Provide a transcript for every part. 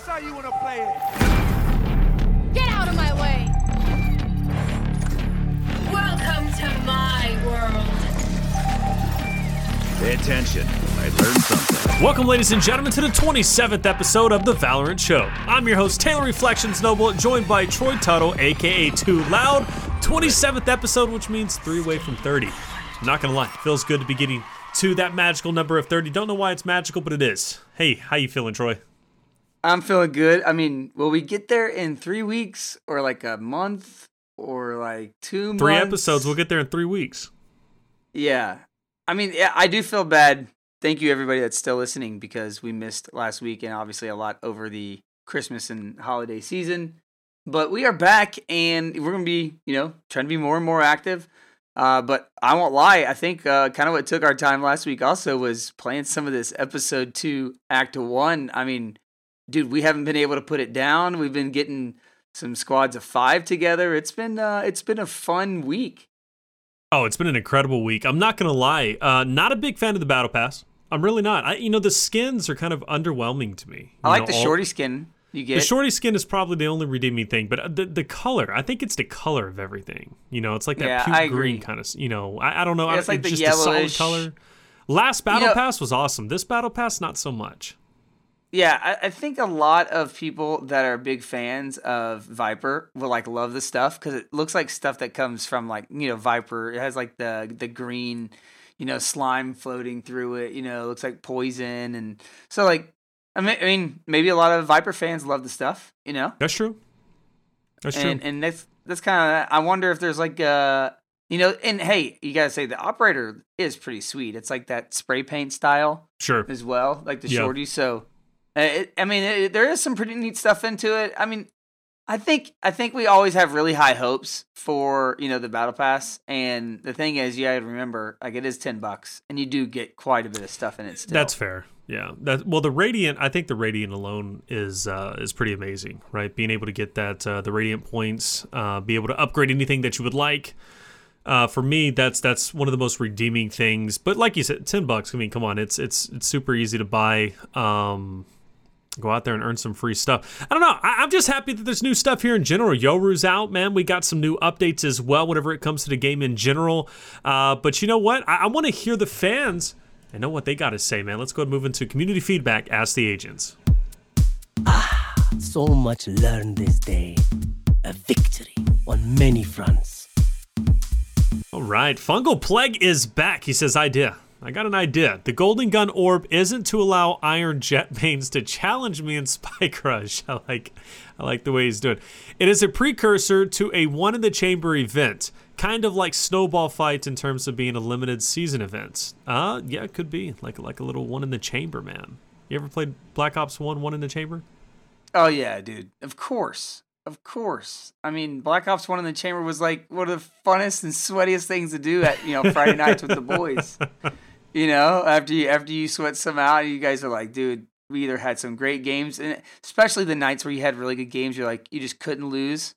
That's how you wanna play it. Get out of my way! Welcome to my world. Pay attention. I learned something. Welcome, ladies and gentlemen, to the 27th episode of The Valorant Show. I'm your host, Taylor Reflections Noble, joined by Troy Tuttle, aka 2Loud. 27th episode, which means three away from 30. I'm not gonna lie, it feels good to be getting to that magical number of 30. Don't know why it's magical, but it is. Hey, how you feeling, Troy? I'm feeling good. I mean, will we get there in three weeks or like a month or like two Three months? episodes. We'll get there in three weeks. Yeah. I mean, yeah, I do feel bad. Thank you, everybody that's still listening, because we missed last week and obviously a lot over the Christmas and holiday season. But we are back and we're going to be, you know, trying to be more and more active. Uh, but I won't lie. I think uh, kind of what took our time last week also was playing some of this episode two, act one. I mean, dude, we haven't been able to put it down. We've been getting some squads of five together. It's been uh, it's been a fun week. Oh, it's been an incredible week. I'm not gonna lie. Uh, not a big fan of the battle pass. I'm really not. I, you know, the skins are kind of underwhelming to me. I You like know, the all- shorty skin you get. The shorty skin is probably the only redeeming thing, but uh, the the color, I think it's the color of everything. You know, it's like that Yeah, puke green kind of. You know, I, I don't know. Yeah, I- it's like the just a solid yellowish- color. Last battle know- pass was awesome. This battle pass, not so much. Yeah, I, I think a lot of people that are big fans of Viper will like love the stuff because it looks like stuff that comes from like you know Viper. It has like the the green, you know, slime floating through it. You know, it looks like poison, and so like I mean, I mean, maybe a lot of Viper fans love the stuff. You know, That's true. That's true. and and that's that's kind of. I wonder if there's like uh you know, and hey, you gotta say the operator is pretty sweet. It's like that spray paint style sure. as well, like the Yeah. shorty. So, it, I mean, it, there is some pretty neat stuff into it. I mean, I think I think we always have really high hopes for you know the battle pass, and the thing is, you gotta remember, like it is ten bucks, and you do get quite a bit of stuff in it. Still, That's fair. Yeah. That well, the radiant. I think the radiant alone is uh, is pretty amazing, right? Being able to get that uh, the radiant points, uh, be able to upgrade anything that you would like. Uh, for me, that's that's one of the most redeeming things. But like you said, ten bucks. I mean, come on, it's it's it's super easy to buy. Um, go out there and earn some free stuff. I don't know. I, I'm just happy that there's new stuff here in general. Yoru's out, man. We got some new updates as well. Whenever it comes to the game in general. Uh, but you know what? I, I want to hear the fans. I know what they got to say, man. Let's go and move into community feedback. Ask the agents. Ah, So much learned this day. A victory on many fronts. All right, Fungal Plague is back. He says, idea. I got an idea. The Golden Gun Orb isn't to allow Iron Jett Mains to challenge me in Spike Rush. I like, I like the way he's doing. It is a precursor to a one in the chamber event, kind of like Snowball Fight in terms of being a limited season event. Uh, yeah, it could be like like a little one in the chamber, man. You ever played Black Ops One, One in the Chamber? Oh yeah, dude. Of course. Of course. I mean, Black Ops 1 in the chamber was like one of the funnest and sweatiest things to do at, you know, Friday nights with the boys. You know, after you after you sweat some out, you guys are like, dude, we either had some great games and especially the nights where you had really good games, you're like you just couldn't lose.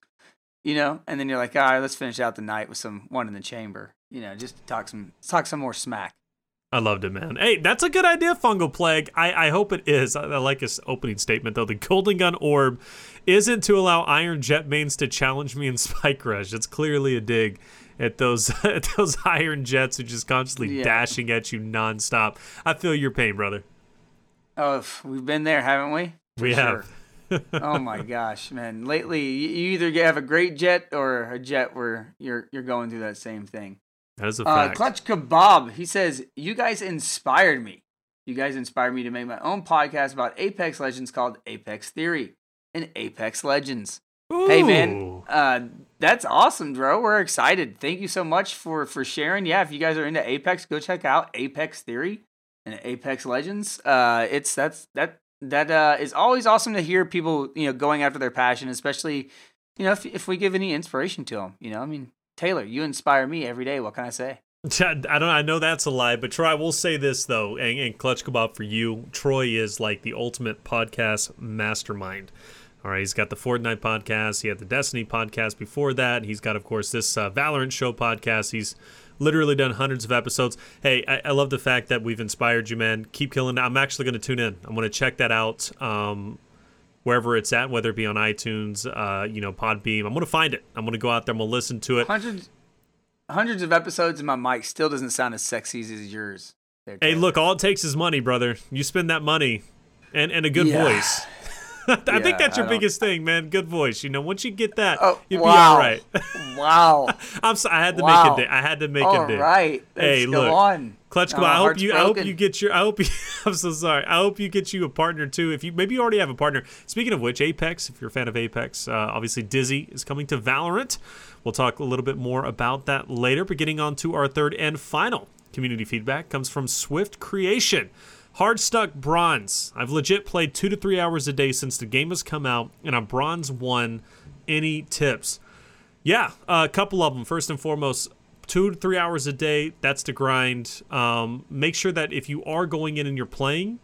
You know, and then you're like, all right, let's finish out the night with some one in the chamber. You know, just talk some talk some more smack. I loved it, man. Hey, that's a good idea, Fungal Plague. I, I hope it is. I, I like his opening statement, though. The Golden Gun Orb isn't to allow Iron Jett Mains to challenge me in Spike Rush. It's clearly a dig at those at those Iron Jetts who just constantly Yeah. dashing at you nonstop. I feel your pain, brother. Oh, we've been there, haven't we? For We have. oh my gosh, man! Lately, you either have a great Jett or a Jett where you're you're going through that same thing. That is a Uh, fact. Clutch Kebab, he says, "You guys inspired me. You guys inspired me to make my own podcast about Apex Legends called Apex Theory and Apex Legends." Hey man, uh, that's awesome, bro. We're excited. Thank you so much for for sharing. Yeah, if you guys are into Apex, go check out Apex Theory and Apex Legends. Uh, it's that's that that uh, is always awesome to hear people you know going after their passion, especially you know if if we give any inspiration to them. You know, I mean, Taylor, you inspire me every day. What can I say? I don't. I know that's a lie, but Troy, I will say this though, and, and Clutch Kebab for you, Troy is like the ultimate podcast mastermind. All right, he's got the Fortnite podcast. He had the Destiny podcast before that. He's got, of course, this uh, Valorant show podcast. He's literally done hundreds of episodes. Hey, I, I love the fact that we've inspired you, man. Keep killing. I'm actually going to tune in. I'm going to check that out. Um, wherever it's at, whether it be on iTunes, uh, you know, Podbean. I'm gonna find it. I'm gonna go out there. I'm gonna listen to it. Hundreds, hundreds of episodes, and my mic still doesn't sound as sexy as yours. there, Hey, look, all it takes is money, brother. You spend that money, and and a good Yeah. voice. I Yeah, think that's your biggest thing, man. Good voice. You know, once you get that, Oh, you'll wow. be all right. wow. I'm sorry. I had to Wow. make a Day. I had to make All it. Day. right. Let's Hey, go look. on. Clutch, on. I hope you. I hope you get your. I hope you. I'm so sorry. I hope you get you a partner too. If you maybe you already have a partner. Speaking of which, Apex. If you're a fan of Apex, uh, obviously Dizzy is coming to Valorant. We'll talk a little bit more about that later. But getting on to our third and final community feedback comes from Swift Creation. Hard stuck bronze. I've legit played two to three hours a day since the game has come out, and I'm bronze one. Any tips? Yeah, a couple of them. First and foremost, two to three hours a day. That's the grind. Um, make sure that if you are going in and you're playing,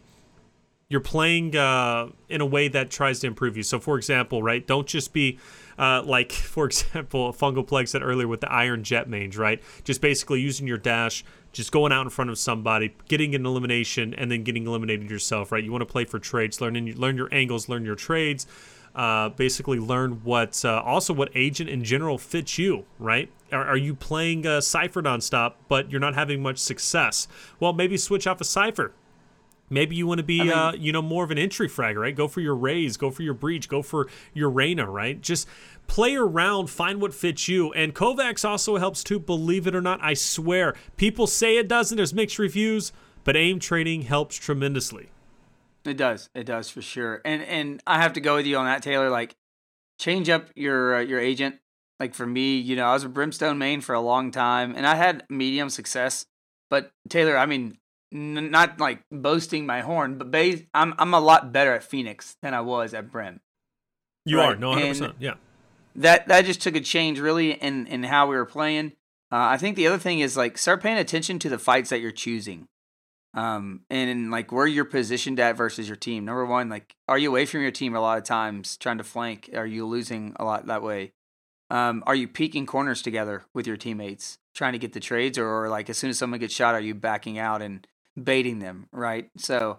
you're playing uh, in a way that tries to improve you. So, for example, right, don't just be uh, like, for example, Fungal Plague said earlier with the Iron Jett Mange, right? Just basically using your dash, just going out in front of somebody, getting an elimination, and then getting eliminated yourself, right? You want to play for trades, learn in, learn your angles, learn your trades. Uh, basically, learn what uh, also what agent in general fits you, right? Are, are you playing uh, Cipher nonstop, but you're not having much success? Well, maybe switch off a Cipher. Maybe you want to be, uh, you know, more of an entry frag, right? Go for your Raze, go for your breach, go for your Reyna, right? Just play around, find what fits you. And KovaaK's also helps too, believe it or not. I swear, people say it doesn't. There's mixed reviews, but aim training helps tremendously. It does. It does for sure. And and I have to go with you on that, Taylor. Like, change up your uh, your agent. Like for me, you know, I was a Brimstone main for a long time, and I had medium success. But Taylor, I mean, n- not like boasting my horn, but I'm I'm a lot better at Phoenix than I was at Brim. You Right, are, no, 100%. yeah. That that just took a change really in in how we were playing. Uh, I think the other thing is like start paying attention to the fights that you're choosing. Um and in, like where you're positioned at versus your team. Number one like are you away from your team a lot of times trying to flank? Are you losing a lot that way? Um are you peeking corners together with your teammates trying to get the trades? Or, or like as soon as someone gets shot are you backing out and baiting them right? So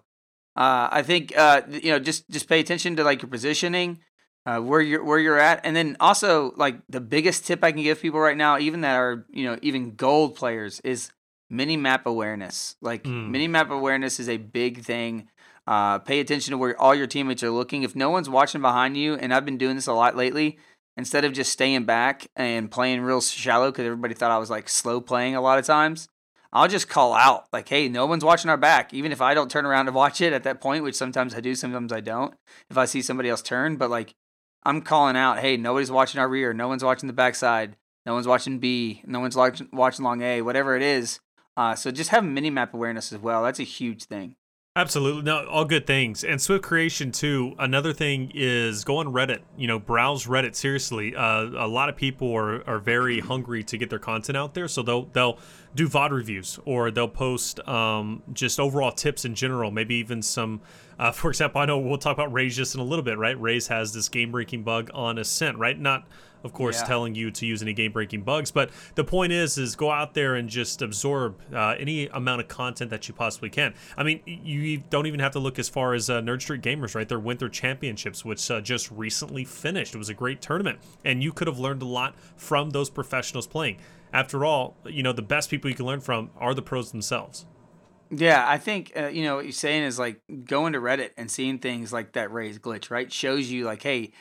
uh i think uh you know just just pay attention to like your positioning uh, where you're where you're at, and then also like the biggest tip I can give people right now, even that are you know even gold players, is mini map awareness. Like Mm. mini map awareness is a big thing. Uh, pay attention to where all your teammates are looking. If no one's watching behind you, and I've been doing this a lot lately, instead of just staying back and playing real shallow because everybody thought I was like slow playing a lot of times, I'll just call out like, "Hey, no one's watching our back." Even if I don't turn around to watch it at that point, which sometimes I do, sometimes I don't. If I see somebody else turn, but like I'm calling out, "Hey, nobody's watching our rear. No one's watching the backside. No one's watching B. No one's watching long A. Whatever it is." Uh, so just have mini map awareness as well. That's a huge thing. Absolutely. No, all good things. And Swift Creation too. Another thing is go on Reddit. You know, browse Reddit. Seriously, uh, a lot of people are, are very hungry to get their content out there, so they'll they'll do VOD reviews or they'll post um, just overall tips in general. Maybe even some. Uh, for example, I know we'll talk about Raze just in a little bit, right? Raze has this game breaking bug on Ascent, right? Not of course Yeah. telling you to use any game breaking bugs but the point is is go out there and just absorb uh, any amount of content that you possibly can i mean you don't even have to look as far as uh, nerd street gamers right their winter championships which uh, just recently finished it was a great tournament and you could have learned a lot from those professionals playing after all you know the best people you can learn from are the pros themselves Yeah, I think uh, you know what you're saying is like going to Reddit and seeing things like that Raze glitch, right? Shows you like, hey,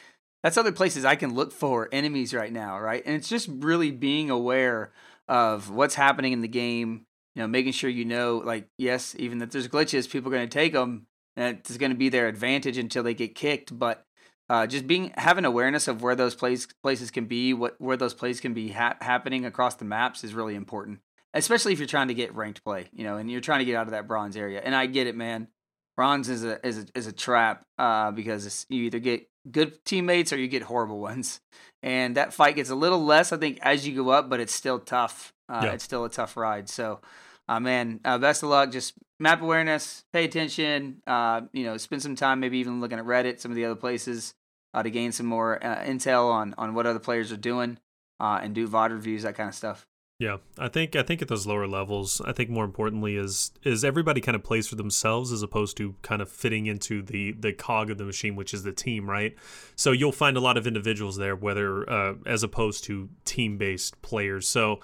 that's other places I can look for enemies right now, right? And it's just really being aware of what's happening in the game. You know, making sure you know, like, yes, even that there's glitches, people are going to take them, and it's going to be their advantage until they get kicked. But uh, just being having awareness of where those place, places can be, what where those plays can be ha- happening across the maps is really important especially if you're trying to get ranked play, you know, and you're trying to get out of that bronze area. And I get it, man. Bronze is a is a, is a trap uh, because it's, you either get good teammates or you get horrible ones, and that fight gets a little less, I think, as you go up, but it's still tough. Uh, Yeah. It's still a tough ride. So, uh, man, uh, best of luck. Just map awareness, pay attention. Uh, you know, spend some time, maybe even looking at Reddit, some of the other places, uh, to gain some more uh, intel on on what other players are doing, uh, and do VOD reviews, that kind of stuff. Yeah, I think I think at those lower levels, I think more importantly is is everybody kind of plays for themselves as opposed to kind of fitting into the the cog of the machine, which is the team, right? So you'll find a lot of individuals there, whether uh, as opposed to team based players. So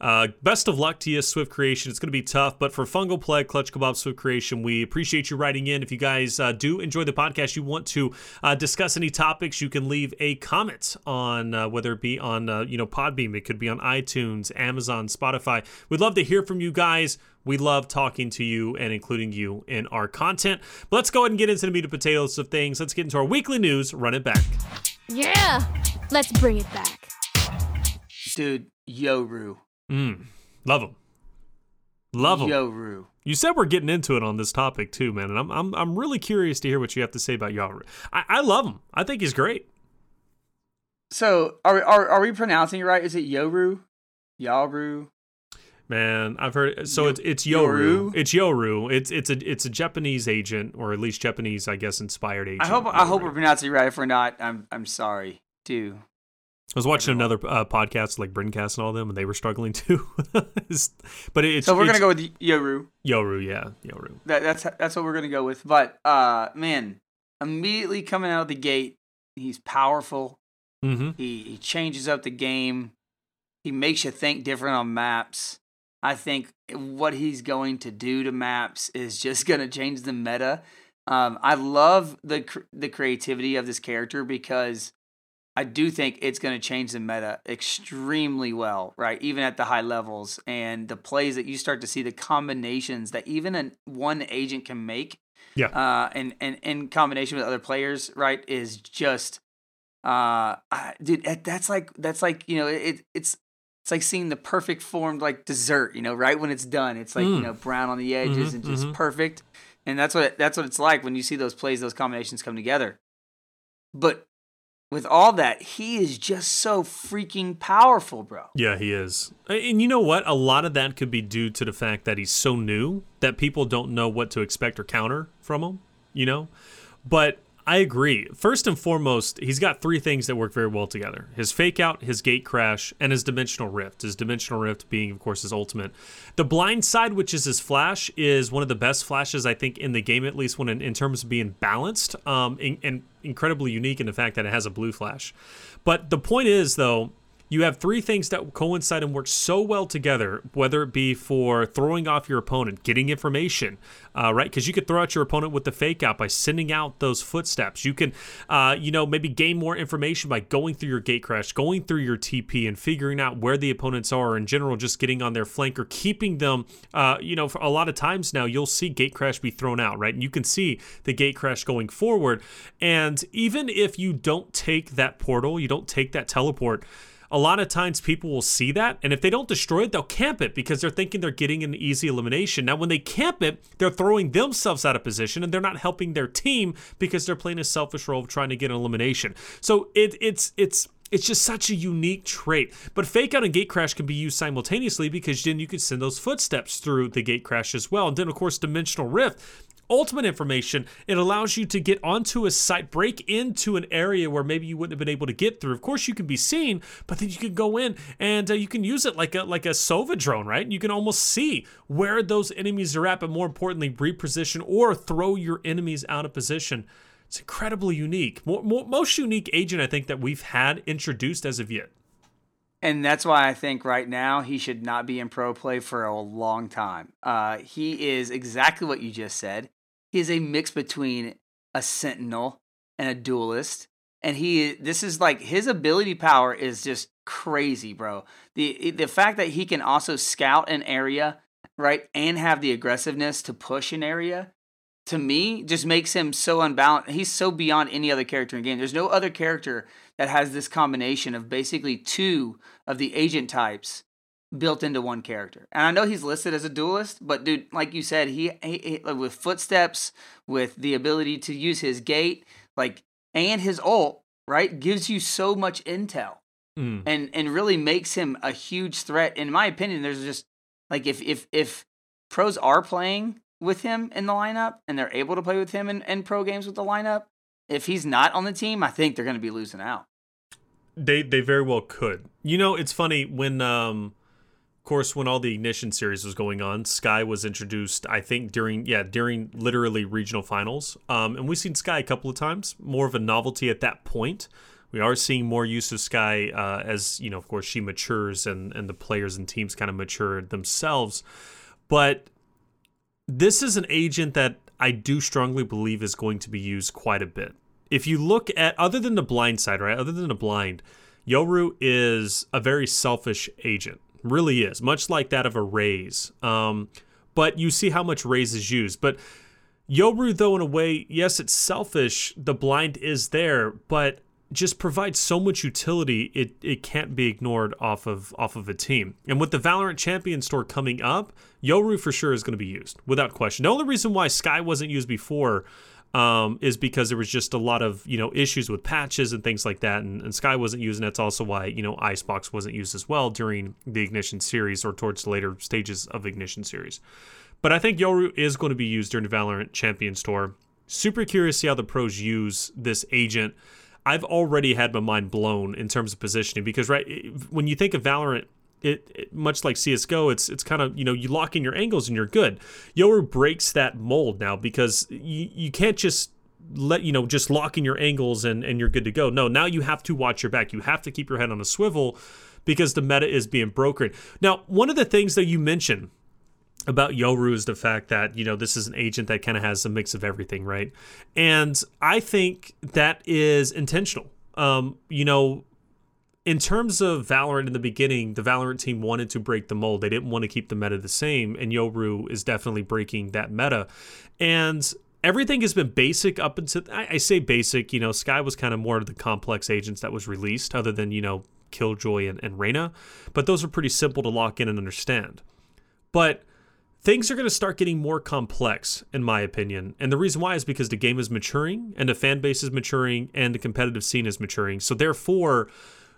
uh, best of luck to you, Swift Creation. It's going to be tough, but for Fungal Plague, Clutch Kebab, Swift Creation, we appreciate you writing in. If you guys uh, do enjoy the podcast, you want to uh, discuss any topics, you can leave a comment on uh, whether it be on uh, you know Podbean, it could be on iTunes, Amazon, Spotify. We'd love to hear from you guys. We love talking to you and including you in our content. But let's go ahead and get into the meat and potatoes of things. Let's get into our weekly news. Run it back. Yeah, let's bring it back. Dude, Yoru. Mm, love them. Love them. Yoru. You said we're getting into it on this topic too, man, and I'm I'm I'm really curious to hear what you have to say about Yaru. I, I love him. I think he's great. So are, are are we pronouncing it right? Is it Yoru? Yaru? Man, I've heard so Yo- it's it's Yoru. Yoru? It's Yoru. It's it's a it's a Japanese agent, or at least Japanese, I guess, inspired agent. I hope I hope we're pronouncing it right. If we're not, I'm I'm sorry. too. I was watching another uh, podcast like Brincast and all them, and they were struggling too. But it's So we're it's gonna go with Yoru. Yoru. Yeah, Yoru. That, that's that's what we're gonna go with. But uh, man, immediately coming out of the gate, he's powerful. Mm-hmm. He he changes up the game. He makes you think different on maps. I think what he's going to do to maps is just going to change the meta. Um, I love the cr- the creativity of this character because I do think it's going to change the meta extremely well, right? Even at the high levels and the plays that you start to see, the combinations that even an, one agent can make, Yeah. uh, and and in combination with other players, right, is just, uh, I, dude, that's like that's like you know it it's it's like seeing the perfect formed like dessert, you know, right when it's done, it's like you Mm. know brown on the edges Mhm, and just mhm. perfect, and that's what that's what it's like when you see those plays, those combinations come together. But with all that, he is just so freaking powerful, bro. Yeah, he is. And you know what? A lot of that could be due to the fact that he's so new that people don't know what to expect or counter from him, you know? But I agree. First and foremost, he's got three things that work very well together his fake out, his gate crash, and his dimensional rift. His dimensional rift being, of course, his ultimate. The blind side, which is his flash, is one of the best flashes, I think, in the game, at least when in, in terms of being balanced um, and, and incredibly unique in the fact that it has a blue flash. But the point is, though, you have three things that coincide and work so well together, whether it be for throwing off your opponent, getting information, uh, right? Because you could throw out your opponent with the fake out by sending out those footsteps. You can, uh, you know, maybe gain more information by going through your gate crash, going through your TP, and figuring out where the opponents are. In general, just getting on their flank or keeping them. Uh, you know, for a lot of times now, you'll see gate crash be thrown out, right? And you can see the gate crash going forward. And even if you don't take that portal, you don't take that teleport a lot of times people will see that and if they don't destroy it they'll camp it because they're thinking they're getting an easy elimination now when they camp it they're throwing themselves out of position and they're not helping their team because they're playing a selfish role of trying to get an elimination so it, it's it's it's just such a unique trait. But fake out and gate crash can be used simultaneously because then you can send those footsteps through the gate crash as well. And then, of course, dimensional rift ultimate information. It allows you to get onto a site break into an area where maybe you wouldn't have been able to get through. Of course you can be seen but then you can go in and uh, you can use it like a like a sova drone right? You can almost see where those enemies are at but more importantly reposition or throw your enemies out of position. It's incredibly unique. More, more, most unique agent i think that we've had introduced as of yet. And that's why I think right now he should not be in pro play for a long time. Uh, he is exactly what you just said. He is a mix between a sentinel and a duelist. And he this is like his ability power is just crazy, bro. The the fact that he can also scout an area, right, and have the aggressiveness to push an area to me just makes him so unbalanced. He's so beyond any other character in the game. There's no other character that has this combination of basically two of the agent types built into one character. And I know he's listed as a duelist, but dude, like you said, he, he, he- with footsteps, with the ability to use his gate, like and his ult, right, gives you so much intel Mm. and and really makes him a huge threat. In my opinion, there's just like if if if pros are playing with him in the lineup and they're able to play with him in, in pro games with the lineup, if he's not on the team, I think they're going to be losing out. They they very well could. You know, it's funny when um course, when all the Ignition series was going on, Skye was introduced. I think during yeah during literally regional finals, um, and we've seen Skye a couple of times. More of a novelty at that point. We are seeing more use of Skye uh, as you know, of course, she matures and and the players and teams kind of mature themselves. But this is an agent that I do strongly believe is going to be used quite a bit. If you look at other than the blind side, right? Other than the blind, Yoru is a very selfish agent. Really is, much like that of a Raze Um, but you see how much Raze is used. But Yoru, though, in a way, yes, it's selfish. The blind is there, but just provides so much utility it, it can't be ignored off of off of a team. And with the Valorant Champions Tour coming up, Yoru for sure is going to be used without question. The only reason why Skye wasn't used before um, is because there was just a lot of you know issues with patches and things like that, and, and Skye wasn't used, and that's also why you know Icebox wasn't used as well during the Ignition series or towards the later stages of Ignition series. But I think Yoru is going to be used during the Valorant Champions Tour. Super curious to see how the pros use this agent. I've already had my mind blown in terms of positioning because right when you think of Valorant, it, it, much like CS:GO, it's it's kind of you know you lock in your angles and you're good. Yoru breaks that mold now because you you can't just let you know just lock in your angles and and you're good to go. No, now you have to watch your back. You have to keep your head on a swivel because the meta is being broken. Now, one of the things that you mentioned about Yoru is the fact that you know this is an agent that kind of has a mix of everything, right? And I think that is intentional. Um, you know, in terms of Valorant in the beginning, the Valorant team wanted to break the mold. They didn't want to keep the meta the same, and Yoru is definitely breaking that meta. And everything has been basic up until I, I say basic. You know, Skye was kind of more of the complex agents that was released, other than you know Killjoy and, and Reyna. But those are pretty simple to lock in and understand. But things are going to start getting more complex, in my opinion. And the reason why is because the game is maturing, and the fan base is maturing, and the competitive scene is maturing. So therefore,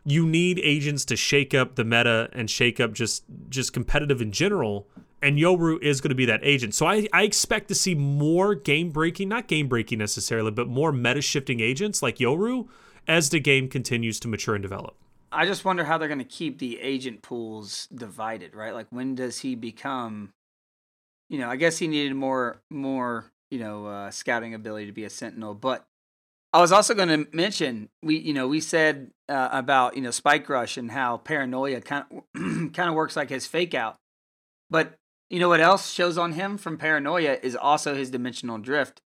you need agents to shake up the meta and shake up just just competitive in general. And Yoru is going to be that agent. So I, I expect to see more game breaking, not game breaking necessarily, but more meta shifting agents like Yoru as the game continues to mature and develop. I just wonder how they're going to keep the agent pools divided, right? Like when does he become you know, I guess he needed more more, you know, uh, scouting ability to be a sentinel, but I was also going to mention we, you know, we said uh, about you know Spike Rush and how paranoia kind of kind of works like his fake out, but you know what else shows on him from paranoia is also his dimensional rift,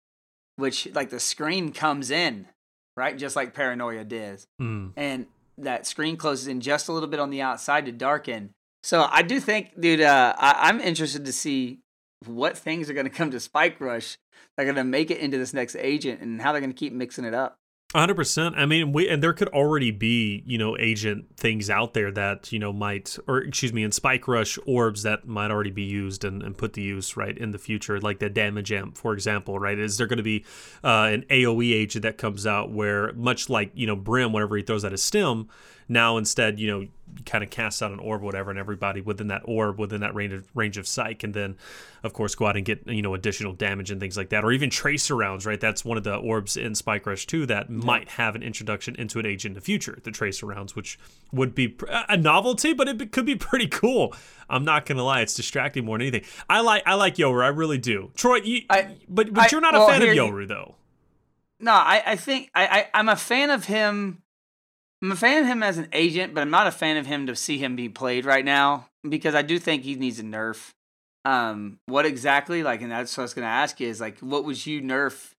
which like the screen comes in, right, just like paranoia does, mm. and that screen closes in just a little bit on the outside to darken. So I do think, dude, uh, I, I'm interested to see what things are going to come to Spike Rush that are going to make it into this next agent and how they're going to keep mixing it up. 100%. I mean, we and there could already be, you know, agent things out there that, you know, might or excuse me, in Spike Rush orbs that might already be used and, and put to use right in the future, like the damage amp, for example, right? Is there going to be uh, an AoE agent that comes out where much like, you know, Brim whenever he throws out a stim, now instead, you know, kind of cast out an orb, whatever, and everybody within that orb, within that range of, range of sight, can then, of course, go out and get you know additional damage and things like that, or even tracer rounds, right? That's one of the orbs in Spike Rush 2 that yeah. might have an introduction into an agent in the future, the tracer rounds, which would be a novelty, but it could be pretty cool. I'm not gonna lie, it's distracting more than anything. I like I like Yoru, I really do. Troy, you, I, but but I, you're not a fan of Yoru you, though. No, I, I think I, I I'm a fan of him I'm a fan of him as an agent, but I'm not a fan of him to see him be played right now because I do think he needs a nerf. Um, what exactly? Like, and that's what I was going to ask you is like, what would you nerf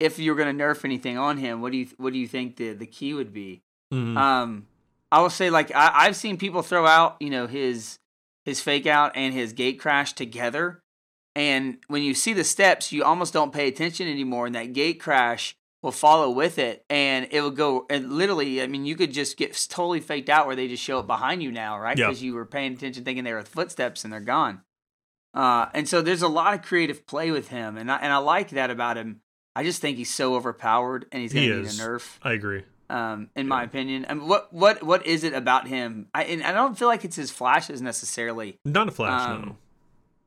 if you were going to nerf anything on him? What do you what do you think the the key would be? Mm-hmm. Um, I will say like I, I've seen people throw out you know his his fake out and his gate crash together, and when you see the steps, you almost don't pay attention anymore. And that gate crash will follow with it and it will go and literally i mean you could just get totally faked out where they just show up behind you now right? Because you were paying attention thinking they were footsteps and they're gone. Uh, and so there's a lot of creative play with him and I, and I like that about him. I just think he's so overpowered and he's gonna he need a nerf. I agree. Um, in yeah. my opinion. I mean, what what what is it about him? I and I don't feel like it's his flashes necessarily. Not a flash um, no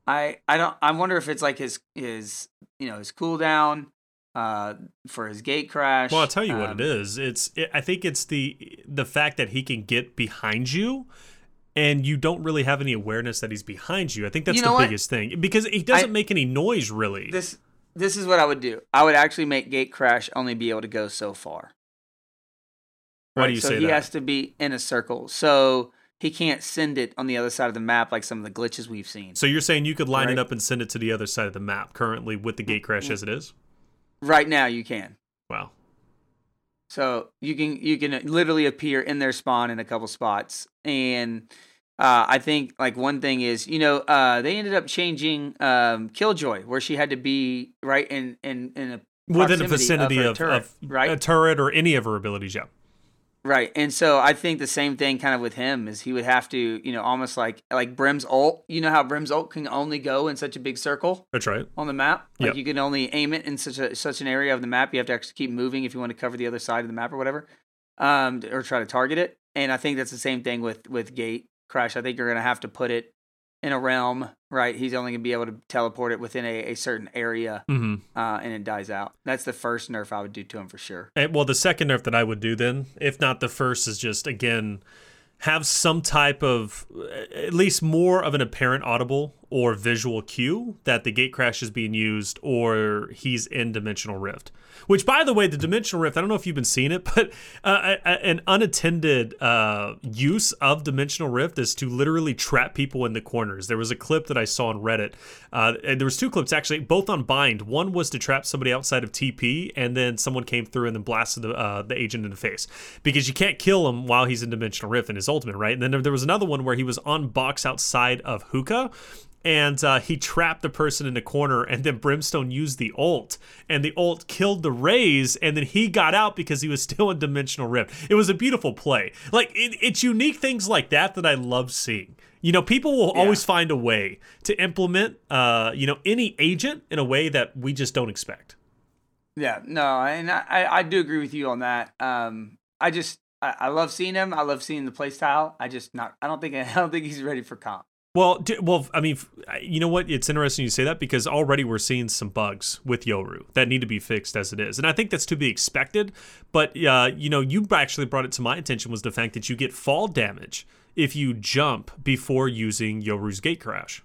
I I don't I wonder if it's like his his you know his cooldown uh, for his gate crash. Well, I'll tell you um, what it um. It's it, I think it's the the fact that he can get behind you and you don't really have any awareness that he's behind you. I think that's You the what? biggest thing because he doesn't I- make any noise really. This this is what I would do. I would actually make Gate Crash only be able to go so far. Why do you so say he that? has to be in a circle, so he can't send it on the other side of the map like some of the glitches we've seen. so you're saying you could line it up and send it to the other side of the map currently with the gate crash as it is? Right now, you can. Wow. So you can you can literally appear in their spawn in a couple spots, and uh, I think like one thing is you know uh, they ended up changing um, Killjoy where she had to be right in in in a Within the vicinity of, turret, of right a turret or any of her abilities, yeah. Right. And so I think the same thing kind of with him is he would have to, you know, almost like like Brim's ult. You know how Brim's ult can only go in such a big circle That's right. on the map? Like Yep. you can only aim it in such a such an area of the map. You have to actually keep moving if you want to cover the other side of the map or whatever. Um or try to target it. And I think that's the same thing with with Gate Crash. I think you're gonna have to put it in a realm, right? He's only gonna be able to teleport it within a, a certain area hmm uh, and it dies out. That's the first nerf I would do to him for sure. And, well, the second nerf that I would do then, if not the first, is just again have some type of at least more of an apparent audible or visual cue that the gate crash is being used or he's in dimensional rift. Which, by the way, the dimensional rift, I don't know if you've been seeing it, but uh, an unattended uh, use of dimensional rift is to literally trap people in the corners. There was a clip that I saw on Reddit. Uh, and there was two clips actually, both on Bind. One was to trap somebody outside of TP, and then someone came through and then blasted the, uh, the agent in the face because you can't kill him while he's in dimensional rift in his ultimate, right? And then there was another one where he was on box outside of Hookah and uh, he trapped the person in the corner and then brimstone used the ult and the ult killed the Raze and then he got out because he was still in dimensional rift it was a beautiful play like it, it's unique things like that that i love seeing you know people will always find a way to implement uh, you know any agent in a way that we just don't expect Yeah, no, and I, I, I do agree with you on that. Um, I just I, I love seeing him. I love seeing the play style. I just not. I don't think I don't think he's ready for comp. Well, d- well, I mean, you know what? It's interesting you say that because already we're seeing some bugs with Yoru that need to be fixed as it is, and I think that's to be expected. But uh, you know, you actually brought it to my attention was the fact that you get fall damage if you jump before using Yoru's gate crash.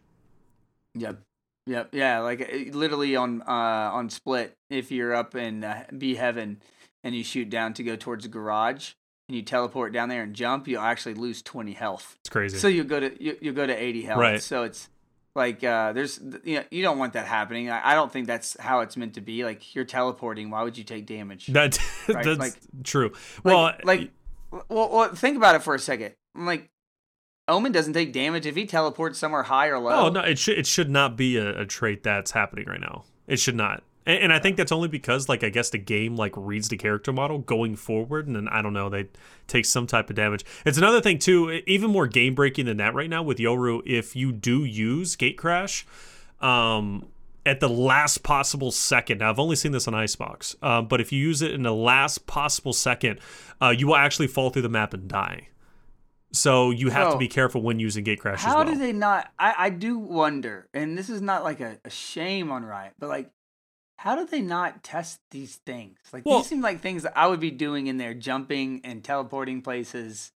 Yep. Yep. Yeah. Like uh, literally on uh on split, if you're up in uh, B heaven and you shoot down to go towards the garage and you teleport down there and jump, you'll actually lose twenty health. It's crazy. So you go to you you go to eighty health. Right. So it's like uh there's you know you don't want that happening. I, I don't think that's how it's meant to be. Like you're teleporting. Why would you take damage? that, Right, that's like- true. Like, well, like, well, well, think about it for a second. I'm Like, Omen doesn't take damage if he teleports somewhere high or low. Oh no, it should it should not be a, a trait that's happening right now. It should not. And, and I think that's only because like I guess the game like reads the character model going forward, and then I don't know they take some type of damage. It's another thing too, even more game breaking than that right now with Yoru. If you do use Gate Crash, um, at the last possible second. Now I've only seen this on Icebox, um, but if you use it in the last possible second, uh, you will actually fall through the map and die. So you have to be careful when using Gate Crash How as well. do they not? I, I do wonder, and this is not like a, a shame on Riot, but like, how do they not test these things? Like, Well- these seem like things that I would be doing in there, jumping and teleporting places.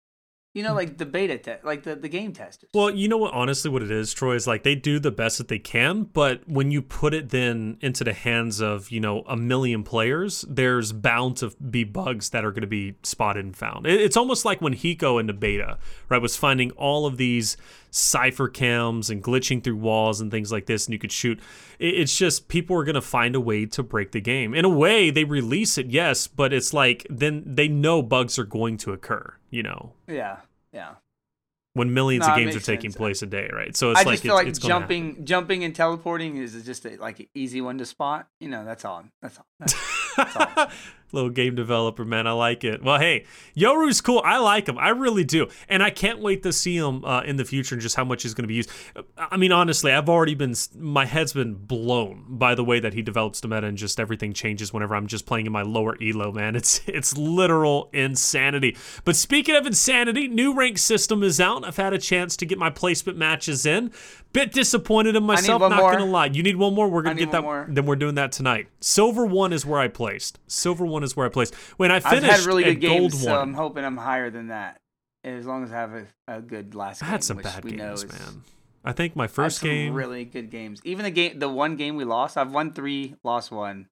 You know, mm. like the beta test, like the, the game testers. Well, you know what? Honestly, what it is, Troy, is like they do the best that they can, but when you put it then into the hands of you know a million players, there's bound to be bugs that are going to be spotted and found. It's almost like when Hiko in the beta, right, was finding all of these cipher cams and glitching through walls and things like this, and you could shoot. It's just people are going to find a way to break the game. In a way, they release it, yes, but it's like then they know bugs are going to occur. You know, yeah, yeah. when millions No, of games are taking sense. place a day, right? So it's I like just feel it's, like it's jumping, jumping and teleporting is just a, like an easy one to spot. You know, that's all. That's all. That's, that's all. Little game developer, man. I like it. Well, hey, Yoru's cool. I like him. I really do. And I can't wait to see him uh, in the future and just how much he's going to be used. I mean, honestly, I've already been, my head's been blown by the way that he develops the meta and just everything changes whenever I'm just playing in my lower elo, man. It's, it's literal insanity. But speaking of insanity, new rank system is out. I've had a chance to get my placement matches in. Bit disappointed in myself, not more. gonna lie. You need one more. We're gonna get that. more. Then we're doing that tonight. Silver one is where I placed. Silver one is where I placed. When I finished, I've had really good games, so one, I'm hoping I'm higher than that. as long as I have a, a good last I had some bad games, man. I think my first some game. really good games. Even the game, the one game we lost, I've won three, lost one,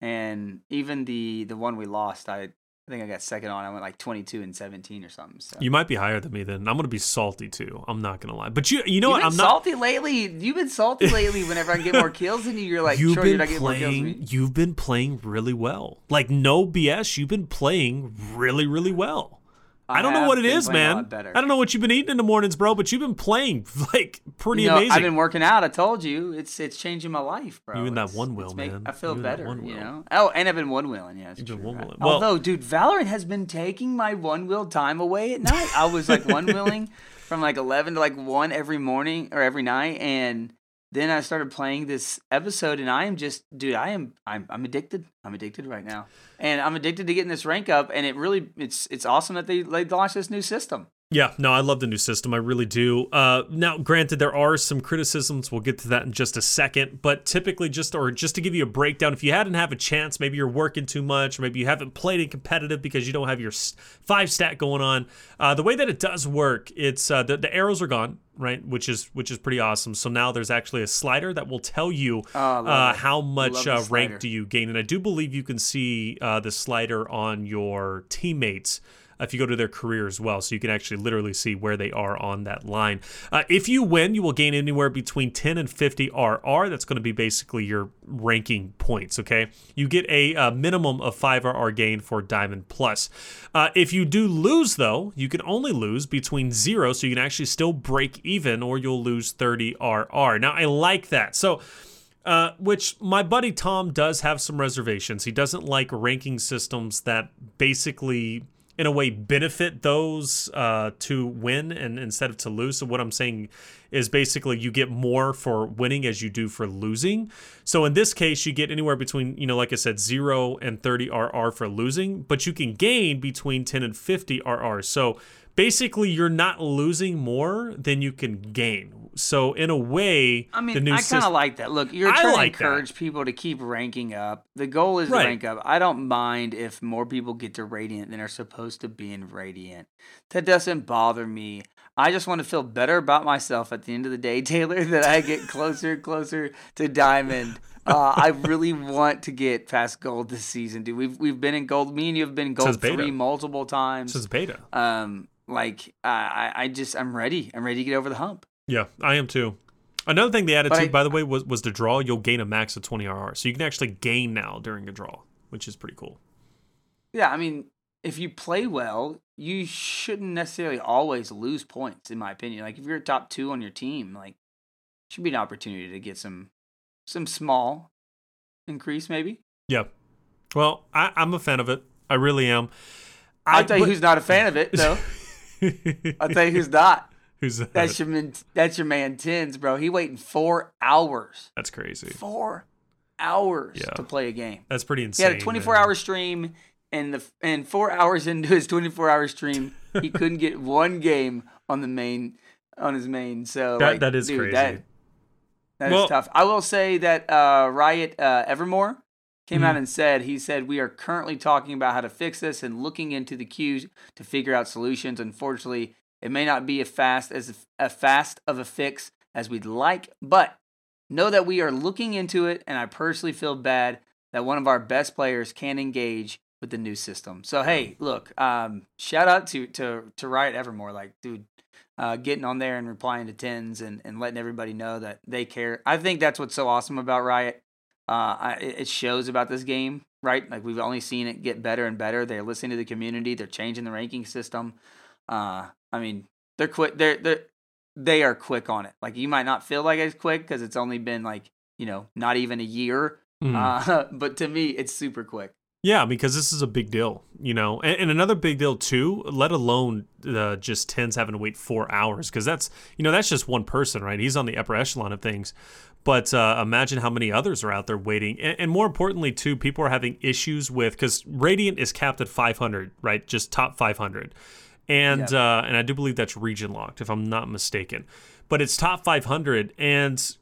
and even the the one we lost, I I think I got second on. I went like twenty two and seventeen or something. So You might be higher than me then. I'm gonna be salty too. I'm not gonna lie. But you, you know You've what? been I'm not. salty lately. You've been salty lately. Whenever I get more kills than you, you're like, you've did been I get more kills playing. You've been playing really well. Like no BS. You've been playing really, really well. I, I don't know what it is, man. I don't know what you've been eating in the mornings, bro. But you've been playing like pretty You know, amazing. I've been working out. I told you, it's it's changing my life, bro. You and that one wheel, man. I feel You better, you know. Oh, and I've been one wheeling. Yeah, You've been one wheeling. Well- Although, dude, Valorant has been taking my one wheel time away at night. I was like one wheeling from like eleven to like one every morning or every night, and then I started playing this episode, and I am just, dude, I am, I'm, I'm addicted. I'm addicted right now, and I'm addicted to getting this rank up. And it really, it's, it's awesome that they, they launched this new system. Yeah, no, I love the new system. I really do. Uh, now, granted, there are some criticisms. We'll get to that in just a second. But typically, just or just to give you a breakdown, if you hadn't have a chance, maybe you're working too much, or maybe you haven't played in competitive because you don't have your five stat going on. Uh, the way that it does work, it's uh, the, the arrows are gone, right? Which is which is pretty awesome. So now there's actually a slider that will tell you Oh, uh, how much uh, rank do you gain, and I do believe you can see uh, the slider on your teammates if you go to their career as well. So you can actually literally see where they are on that line. Uh, if you win, you will gain anywhere between 10 and 50 RR. That's going to be basically your ranking points, okay? You get a, uh minimum of 5 RR gain for Diamond Plus. Uh, if you do lose, though, you can only lose between 0, so you can actually still break even, or you'll lose 30 RR. Now, I like that. So, uh, which my buddy Tom does have some reservations. He doesn't like ranking systems that basically, in a way, benefit those uh, to win and instead of to lose. So what I'm saying is basically you get more for winning as you do for losing. So in this case, you get anywhere between, you know, like I said, zero and 30 RR for losing, but you can gain between 10 and 50 RR. So basically, you're not losing more than you can gain. So in a way, I mean, the new I kind of like that. Look, you're I trying like to that. encourage people to keep ranking up. The goal is Right. to rank up. I don't mind if more people get to Radiant than are supposed to be in Radiant. That doesn't bother me. I just want to feel better about myself at the end of the day, Taylor, that I get closer and closer to Diamond. Uh, I really want to get past gold this season, dude. We've we've been in gold. Me and you have been gold three multiple times. Is beta. um, like I I just I'm ready. I'm ready to get over the hump. Yeah, I am too. Another thing they added But too, I- by the way, was was the draw. You'll gain a max of 20 RR, so you can actually gain now during a draw, which is pretty cool. Yeah, I mean, if you play well, you shouldn't necessarily always lose points, in my opinion. Like if you're top two on your team, like should be an opportunity to get some some small increase, maybe. Yeah. Well, I, I'm a fan of it. I really am. I'll tell you but- who's not a fan of it, though. I'll tell you who's not. Who's that? That's your man, that's your man TenZ, bro. He waiting four hours, That's crazy. four hours Yeah. to play a game. That's pretty insane. He had a 24 man. hour stream, and the and four hours into his 24 hour stream, he couldn't get one game on the main on his main. So That- like, that is dude, crazy. That, that is Well- tough. I will say that uh, Riot uh, EvrMoar came Mm-hmm. out and said he said we are currently talking about how to fix this and looking into the queues to figure out solutions. Unfortunately, it may not be as fast as a fast of a fix as we'd like, but know that we are looking into it, and I personally feel bad that one of our best players can engage with the new system. So hey, look, um, shout out to to to Riot EvrMoar, like dude, uh, getting on there and replying to TenZ and and letting everybody know that they care. I think that's what's so awesome about Riot. Uh, I, it it shows about this game, right? Like we've only seen it get better and better. They're listening to the community. They're changing the ranking system. Uh, I mean, they're quick. They're they're they are quick on it. Like you might not feel like it's quick because it's only been like you know not even a year. Mhm. Uh, but to me, it's super quick. Yeah, because this is a big deal, you know, and, and another big deal too. Let alone uh, just TenZ having to wait four hours, because that's you know that's just one person, right? He's on the upper echelon of things, but uh, imagine how many others are out there waiting, and, and more importantly too, people are having issues with because Radiant is capped at 500, right? Just top 500, and uh, and I do believe that's region locked, if I'm not mistaken, but it's top 500 and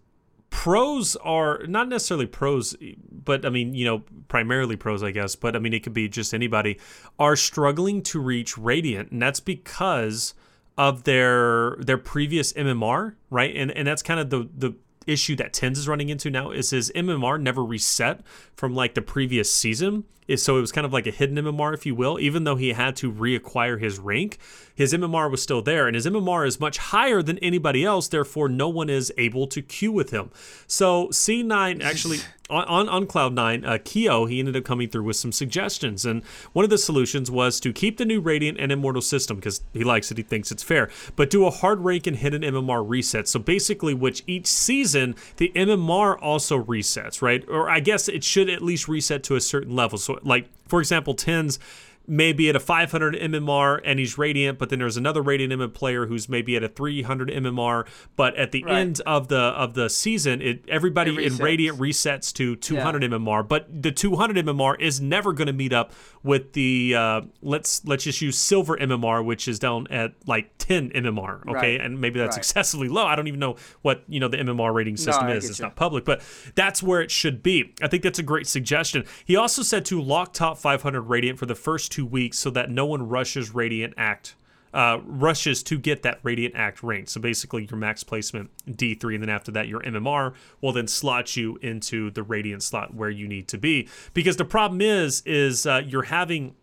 pros are not necessarily pros, but I mean, you know, primarily pros, I guess, but I mean, it could be just anybody, are struggling to reach Radiant. And that's because of their their previous MMR, right? And and that's kind of the the issue that TenZ is running into now is his MMR never reset from like the previous season. Is so it was kind of like a hidden MMR, if you will. Even though he had to reacquire his rank, his MMR was still there, and his MMR is much higher than anybody else. Therefore, no one is able to queue with him. So C9 actually on, on, on Cloud9, uh, Keo, he ended up coming through with some suggestions. And one of the solutions was to keep the new Radiant and Immortal system because he likes it, he thinks it's fair, but do a hard rank and hidden MMR reset. So basically, which each season, the MMR also resets, right? Or I guess it should at least reset to a certain level. So, like, for example, TenZ maybe at a 500 MMR and he's radiant, but then there's another radiant MM player who's maybe at a 300 MMR. But at the Right. end of the of the season, it everybody It in radiant resets to 200 MMR. But the 200 MMR is never going to meet up with the uh, let's let's just use silver MMR, which is down at like 10 MMR. Okay, Right. and maybe that's Right. excessively low. I don't even know what you know the MMR rating system I is. It's you. not public, but that's where it should be. I think that's a great suggestion. He also said to lock top 500 Radiant for the first two weeks so that no one rushes Radiant Act. Uh, rushes to get that Radiant Act rank. So basically, your max placement D3, and then after that, your MMR will then slot you into the Radiant slot where you need to be. Because the problem is, is uh, you're having,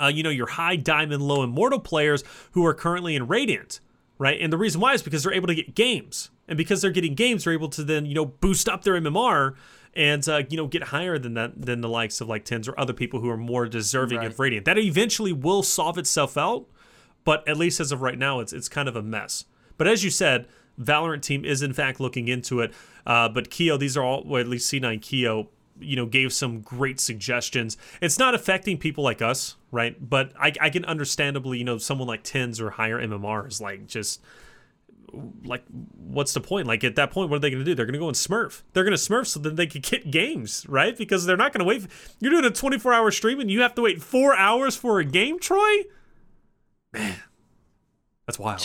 uh, you know, your high diamond, low immortal players who are currently in Radiant, right? And the reason why is because they're able to get games, and because they're getting games, they're able to then you know boost up their MMR and uh, you know get higher than that than the likes of like TenZ or other people who are more deserving Right. of Radiant. That eventually will solve itself out, but at least as of right now, it's it's kind of a mess. But as you said, Valorant team is in fact looking into it. Uh, but Keo, these are all, well, at least C9 Keo, you know, gave some great suggestions. It's not affecting people like us, right? But I, I can understandably, you know, someone like TenZ or higher MMR is like just like what's the point? Like at that point what are they going to do? They're going to go and smurf. They're going to smurf so that they can get games right? Because they're not going to wait you're doing a 24 hour stream and you have to wait four hours for a game troy? Man that's wild.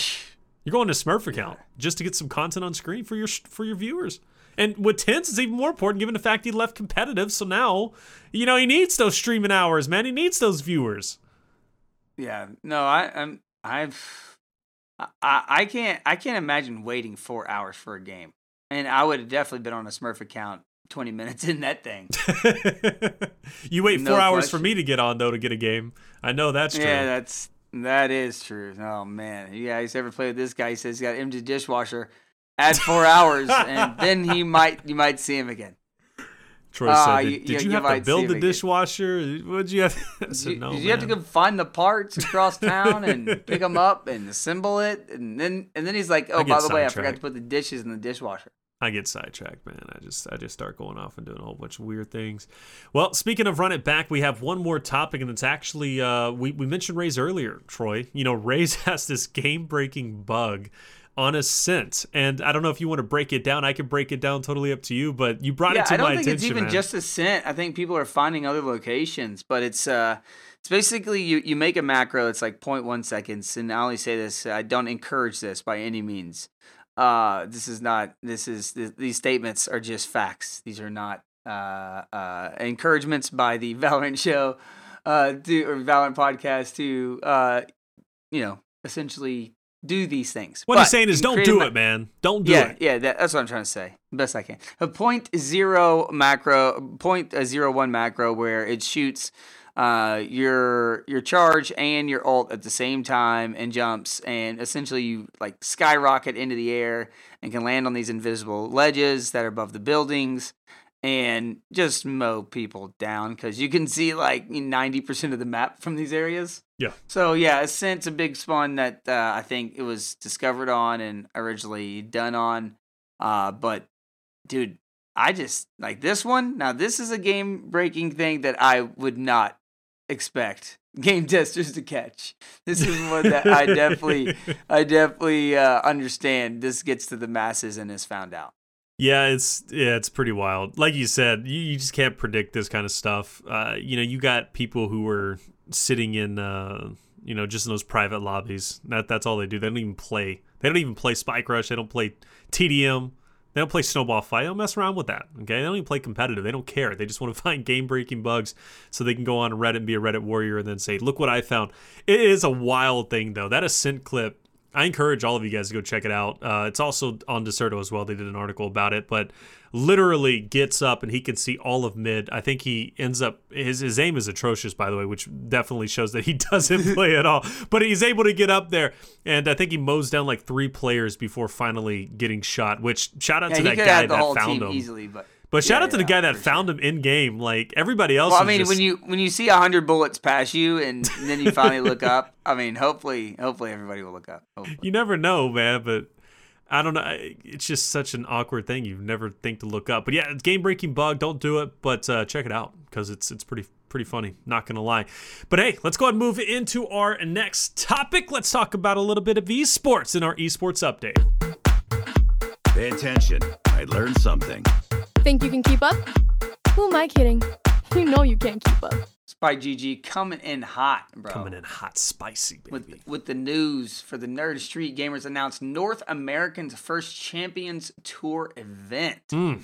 You're going to smurf account just to get some content on screen for your for your viewers. And with TenZ it's even more important given the fact he left competitive so now you know he needs those streaming hours man. He needs those viewers. Yeah, no, I, I'm, I've, I, I can't, I can't imagine waiting four hours for a game, and I would have definitely been on a Smurf account twenty minutes in that thing. you wait No four hours for me to get on though to get a game i know that's true Yeah, that's that is true. Oh man, you guys ever play with this guy? He says he's got empty dishwasher. Add four hours, and then he might, you might see him again. Troy Ah, said, "Did, you- did you- you, have to build the dishwasher? What'd you have?" Did said, you, "No, did you have to go find the parts across town and pick them up and assemble it? And then and then he's like, "Oh, by the way, I forgot to put the dishes in the dishwasher." I get sidetracked, man. I just I just start going off and doing a whole bunch of weird things. Well, speaking of run it back, we have one more topic, and it's actually uh, we we mentioned Raze earlier, Troy. You know, Raze has this game breaking bug on Ascent, and I don't know if you want to break it down. I can break it down, totally up to you. But you brought yeah, it to my attention. I don't think it's even man. just Ascent. I think people are finding other locations, but it's uh, it's basically you you make a macro. It's like 0.1 seconds, and I only say this. I don't encourage this by any means. Uh, this is not. This is th- these statements are just facts. These are not uh, uh, encouragements by the Valorant show, uh, to, or Valorant podcast to uh, you know, essentially do these things. what But he's saying is, don't do it, man. Don't do yeah, it. yeah, that, that's what I'm trying to say. Best I can. A point zero macro, point uh, zero one macro, where it shoots uh, your your charge and your alt at the same time and jumps, and essentially you like skyrocket into the air and can land on these invisible ledges that are above the buildings and just mow people down because you can see like 90% of the map from these areas. Yeah. So yeah, Ascent's a big spawn that uh, I think it was discovered on and originally done on. Uh, but dude, I just like this one. Now this is a game breaking thing that I would not expect game testers to catch. This is one that I definitely, I definitely uh, understand. This gets to the masses and is found out. Yeah, it's yeah, it's pretty wild. Like you said, you, you just can't predict this kind of stuff. Uh, you know, you got people who are sitting in uh, you know, just in those private lobbies. That that's all they do. They don't even play. They don't even play Spike Rush. They don't play TDM. They don't play snowball fight. They don't mess around with that. Okay, they don't even play competitive. They don't care. They just want to find game breaking bugs so they can go on Reddit and be a Reddit warrior and then say, "Look what I found." It is a wild thing though. That ascent clip. I encourage all of you guys to go check it out. Uh, it's also on Dexerto as well. They did an article about it, but literally gets up and he can see all of mid. I think he ends up his his aim is atrocious by the way, which definitely shows that he doesn't play at all. But he's able to get up there and I think he mows down like three players before finally getting shot. Which shout out Yeah, to that guy that found him. easily, but But shout Yeah, out to the yeah, guy that for found him in game. Like everybody else. Well, I mean, just- when you when you see a hundred bullets pass you, and, and then you finally look up. I mean, hopefully, hopefully everybody will look up. Hopefully. you never know, man. But I don't know. It's just such an awkward thing. You never think to look up. But yeah, it's game breaking bug. Don't do it. But uh, check it out because it's it's pretty pretty funny. Not gonna lie. But hey, let's go ahead and move into our next topic. Let's talk about a little bit of esports in our esports update. Pay attention. I learned something. Think you can keep up? Who am I kidding? You know you can't keep up. Spike GG coming in hot, bro. Coming in hot, spicy, baby. with with the news for the Nerd Street Gamers announced North American's first Champions Tour event. Mm.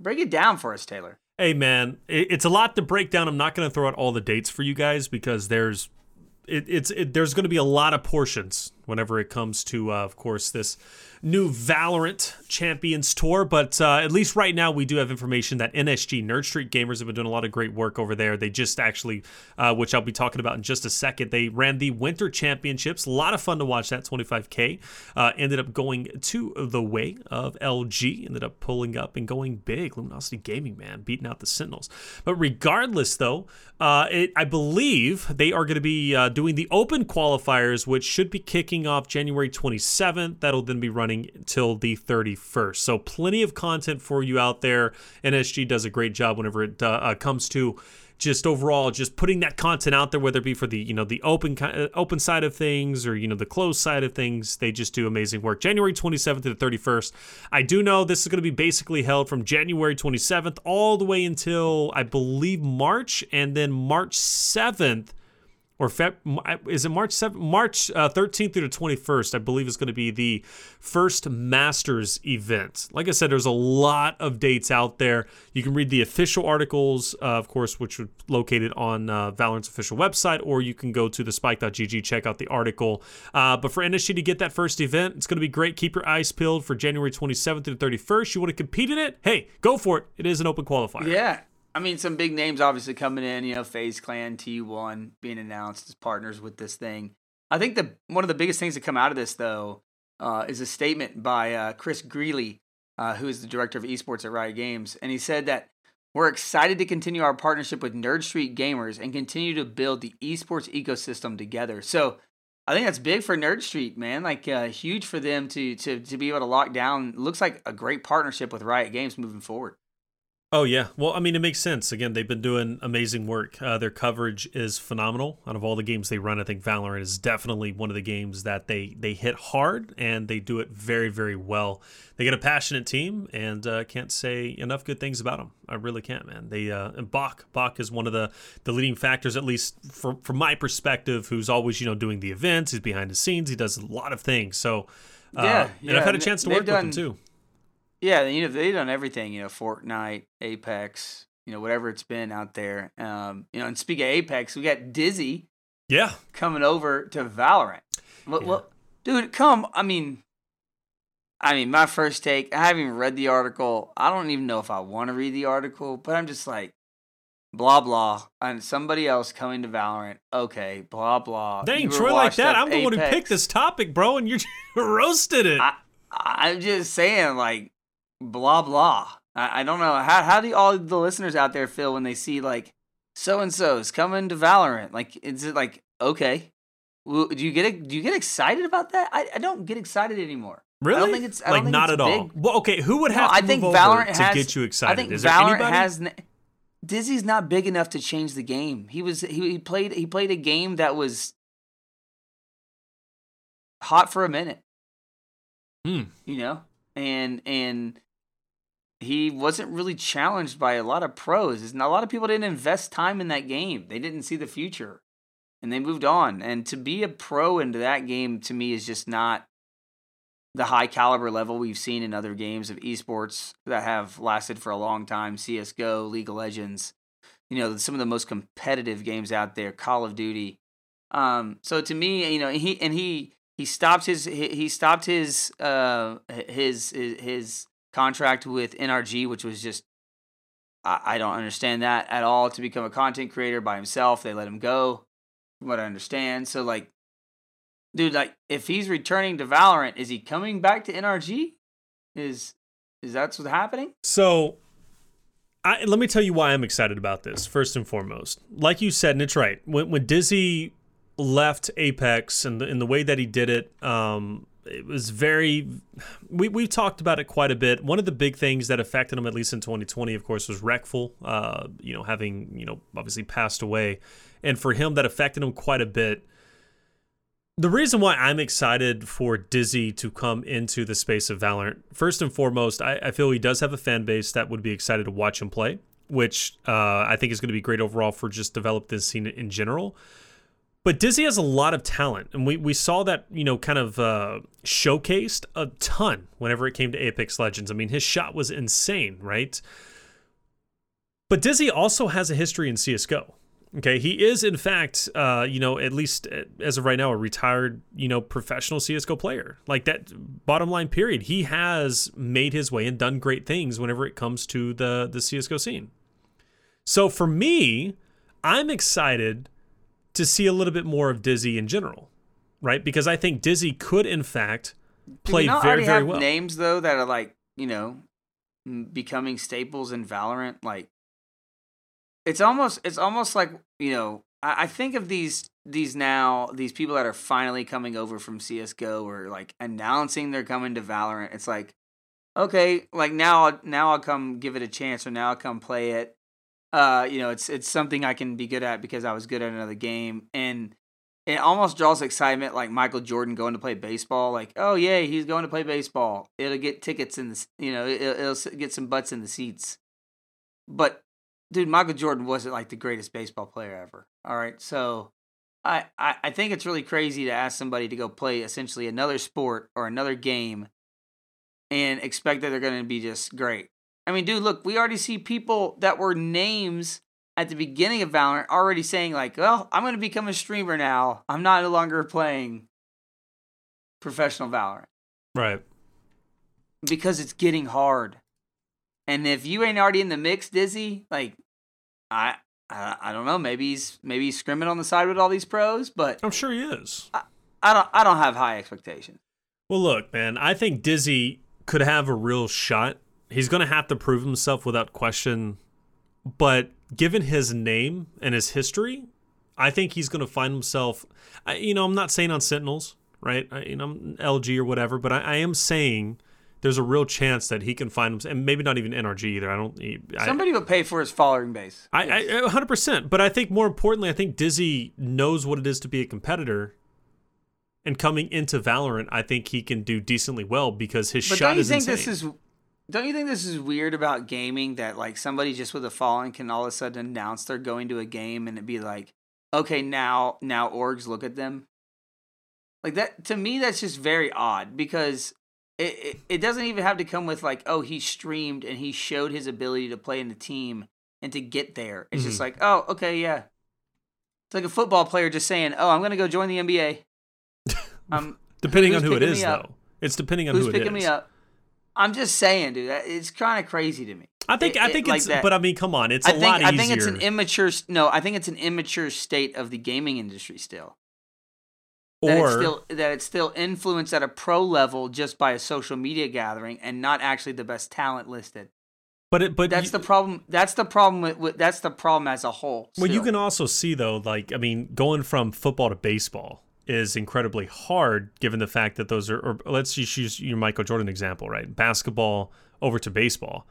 Break it down for us, Taylor. Hey man, it's a lot to break down. I'm not going to throw out all the dates for you guys because there's it, it's it, there's going to be a lot of portions whenever it comes to, uh, of course, this new Valorant Champions Tour. But uh, at least right now, we do have information that NSG Nerd Street Gamers have been doing a lot of great work over there. They just actually, uh, which I'll be talking about in just a second, they ran the Winter Championships. A lot of fun to watch that 25K. Uh, ended up going to the way of LG, ended up pulling up and going big. Luminosity Gaming, man, beating out the Sentinels. But regardless, though, uh, it, I believe they are going to be uh, doing the open qualifiers, which should be kicking off January 27th. That'll then be running till the 31st. So plenty of content for you out there. NSG does a great job whenever it uh, uh, comes to just overall just putting that content out there whether it be for the you know the open uh, open side of things or you know the closed side of things they just do amazing work january 27th to the 31st i do know this is going to be basically held from january 27th all the way until i believe march and then march 7th or Feb, is it March 7th? March uh, 13th through the 21st, I believe, is going to be the first Masters event. Like I said, there's a lot of dates out there. You can read the official articles, uh, of course, which are located on uh, Valorant's official website, or you can go to the spike.gg, check out the article. Uh, but for NSG to get that first event, it's going to be great. Keep your eyes peeled for January 27th through the 31st. You want to compete in it? Hey, go for it. It is an open qualifier. Yeah. I mean, some big names obviously coming in. You know, FaZe Clan, T1 being announced as partners with this thing. I think the one of the biggest things that come out of this though uh, is a statement by uh, Chris Greeley, uh, who is the director of esports at Riot Games, and he said that we're excited to continue our partnership with Nerd Street Gamers and continue to build the esports ecosystem together. So. I think that's big for Nerd Street, man. Like uh, huge for them to to to be able to lock down. Looks like a great partnership with Riot Games moving forward. Oh yeah, well, I mean, it makes sense. Again, they've been doing amazing work. Uh, their coverage is phenomenal. Out of all the games they run, I think Valorant is definitely one of the games that they they hit hard and they do it very very well. They get a passionate team, and uh, can't say enough good things about them. I really can't, man. They uh, and Bach Bach is one of the the leading factors, at least from from my perspective, who's always you know doing the events. He's behind the scenes. He does a lot of things. So uh, Yeah, and I've had a chance to work with done- him too. Yeah, you know they've done everything. You know, Fortnite, Apex, you know whatever it's been out there. Um, you know, and speaking of Apex, we got Dizzy Yeah, coming over to Valorant. Well, Yeah. well, dude, come. I mean, I mean, my first take. I haven't even read the article. I don't even know if I want to read the article, but I'm just like, blah blah, and somebody else coming to Valorant. Okay, blah blah. dang Troy like that. I'm the one who picked this topic, bro, and you roasted it. I, I'm just saying, like, blah blah. I, I don't know how how do all the listeners out there feel when they see like so and so's coming to Valorant? Like, is it like okay? Do you get do you get excited about that? I, I don't get excited anymore. Really? I don't think it's I like not it's at all. Well, okay, who would No, have to I think Valorant to has, get you excited? I think Is Valorant has. n- Dizzy's not big enough to change the game. He was he, he played he played a game that was hot for a minute. Hmm. You know, and and he wasn't really challenged by a lot of pros. And a lot of people didn't invest time in that game. They didn't see the future, and they moved on. And to be a pro into that game to me is just not. the high caliber level we've seen in other games of esports that have lasted for a long time. CS:GO, League of Legends, you know, some of the most competitive games out there. Call of Duty. Um, so to me, you know, he and he he stopped his he, stopped his uh his his, his contract with NRG, which was just I, I don't understand that at all. To become a content creator by himself, they let him go. From what I understand, so like, dude, like if he's returning to Valorant, is he coming back to NRG? Is is that what's happening? So, I, let me tell you why I'm excited about this. First and foremost, like you said, and it's right. When when Dizzy left Apex and the, in the way that he did it, um, it was very. We we've talked about it quite a bit. One of the big things that affected him, at least in 2020, of course, was Reckful. Uh, you know, having you know obviously passed away, and for him that affected him quite a bit. The reason why I'm excited for Dizzy to come into the space of Valorant, first and foremost, I, I feel he does have a fan base that would be excited to watch him play, which uh, I think is going to be great overall for just develop this scene in general. But Dizzy has a lot of talent, and we, we saw that you know kind of uh, showcased a ton whenever it came to Apex Legends. I mean, his shot was insane, right? But Dizzy also has a history in CS:GO. Okay, he is in fact, uh, you know, at least as of right now, a retired, you know, professional CS:GO player. Like that. Bottom line, period. He has made his way and done great things whenever it comes to the the CS:GO scene. So for me, I'm excited to see a little bit more of Dizzy in general, right? Because I think Dizzy could, in fact, play Do we very, very well. Names though that are like you know becoming staples in Valorant. Like it's almost it's almost like you know I, I think of these these now these people that are finally coming over from CS:GO or like announcing they're coming to Valorant. It's like okay, like now now I'll come give it a chance or now I'll come play it. Uh, you know, it's it's something I can be good at because I was good at another game and it almost draws excitement like Michael Jordan going to play baseball. Like, oh yeah, he's going to play baseball. It'll get tickets in the, you know, it'll, it'll get some butts in the seats. But dude, Michael Jordan wasn't like the greatest baseball player ever. All right, so I, I I think it's really crazy to ask somebody to go play essentially another sport or another game, and expect that they're going to be just great. I mean, dude, look, we already see people that were names at the beginning of Valorant already saying like, "Well, I'm going to become a streamer now. I'm not no longer playing professional Valorant right. because it's getting hard." And if you ain't already in the mix, Dizzy, like, I, I, I don't know. Maybe he's maybe he's scrimming on the side with all these pros, but I'm sure he is. I don't I don't have high expectations. Well, look, man, I think Dizzy could have a real shot. He's going to have to prove himself without question. But given his name and his history, I think he's going to find himself. I, you know, I'm not saying on Sentinels, right? I, you know, I'm LG or whatever, but I, I am saying there's a real chance that he can find himself, and maybe not even NRG either. I don't. I, Somebody would pay for his following base. I, I, 100%. But I think more importantly, I think Dizzy knows what it is to be a competitor. And coming into Valorant, I think he can do decently well because his But shot don't you think this is don't you think this is weird about gaming that like somebody just with a following can all of a sudden announce they're going to a game and it'd be like, okay, now now orgs look at them. Like that to me that's just very odd because it, it, it doesn't even have to come with like, oh, he streamed and he showed his ability to play in the team and to get there. It's just Mhm. like, oh, okay, yeah. It's like a football player just saying, "Oh, I'm going to go join the NBA." Um, depending on who it is, though. It's depending on who's who it is. picking me up? I'm just saying, dude. It's kind of crazy to me. I think. It- I think like it's. that. But I mean, come on, it's I a think lot I think it's an immature. No, I think it's an immature state of the gaming industry still. That it's or still that it's still influenced at a pro level just by a social media gathering and not actually the best talent listed. but it. But That's you, the problem. That's the problem with, with that's the problem as a whole. Well, you can also see though, like I mean, going from football to baseball is incredibly hard, given the fact that those are. Or let's just use your Michael Jordan example, right? Basketball over to baseball.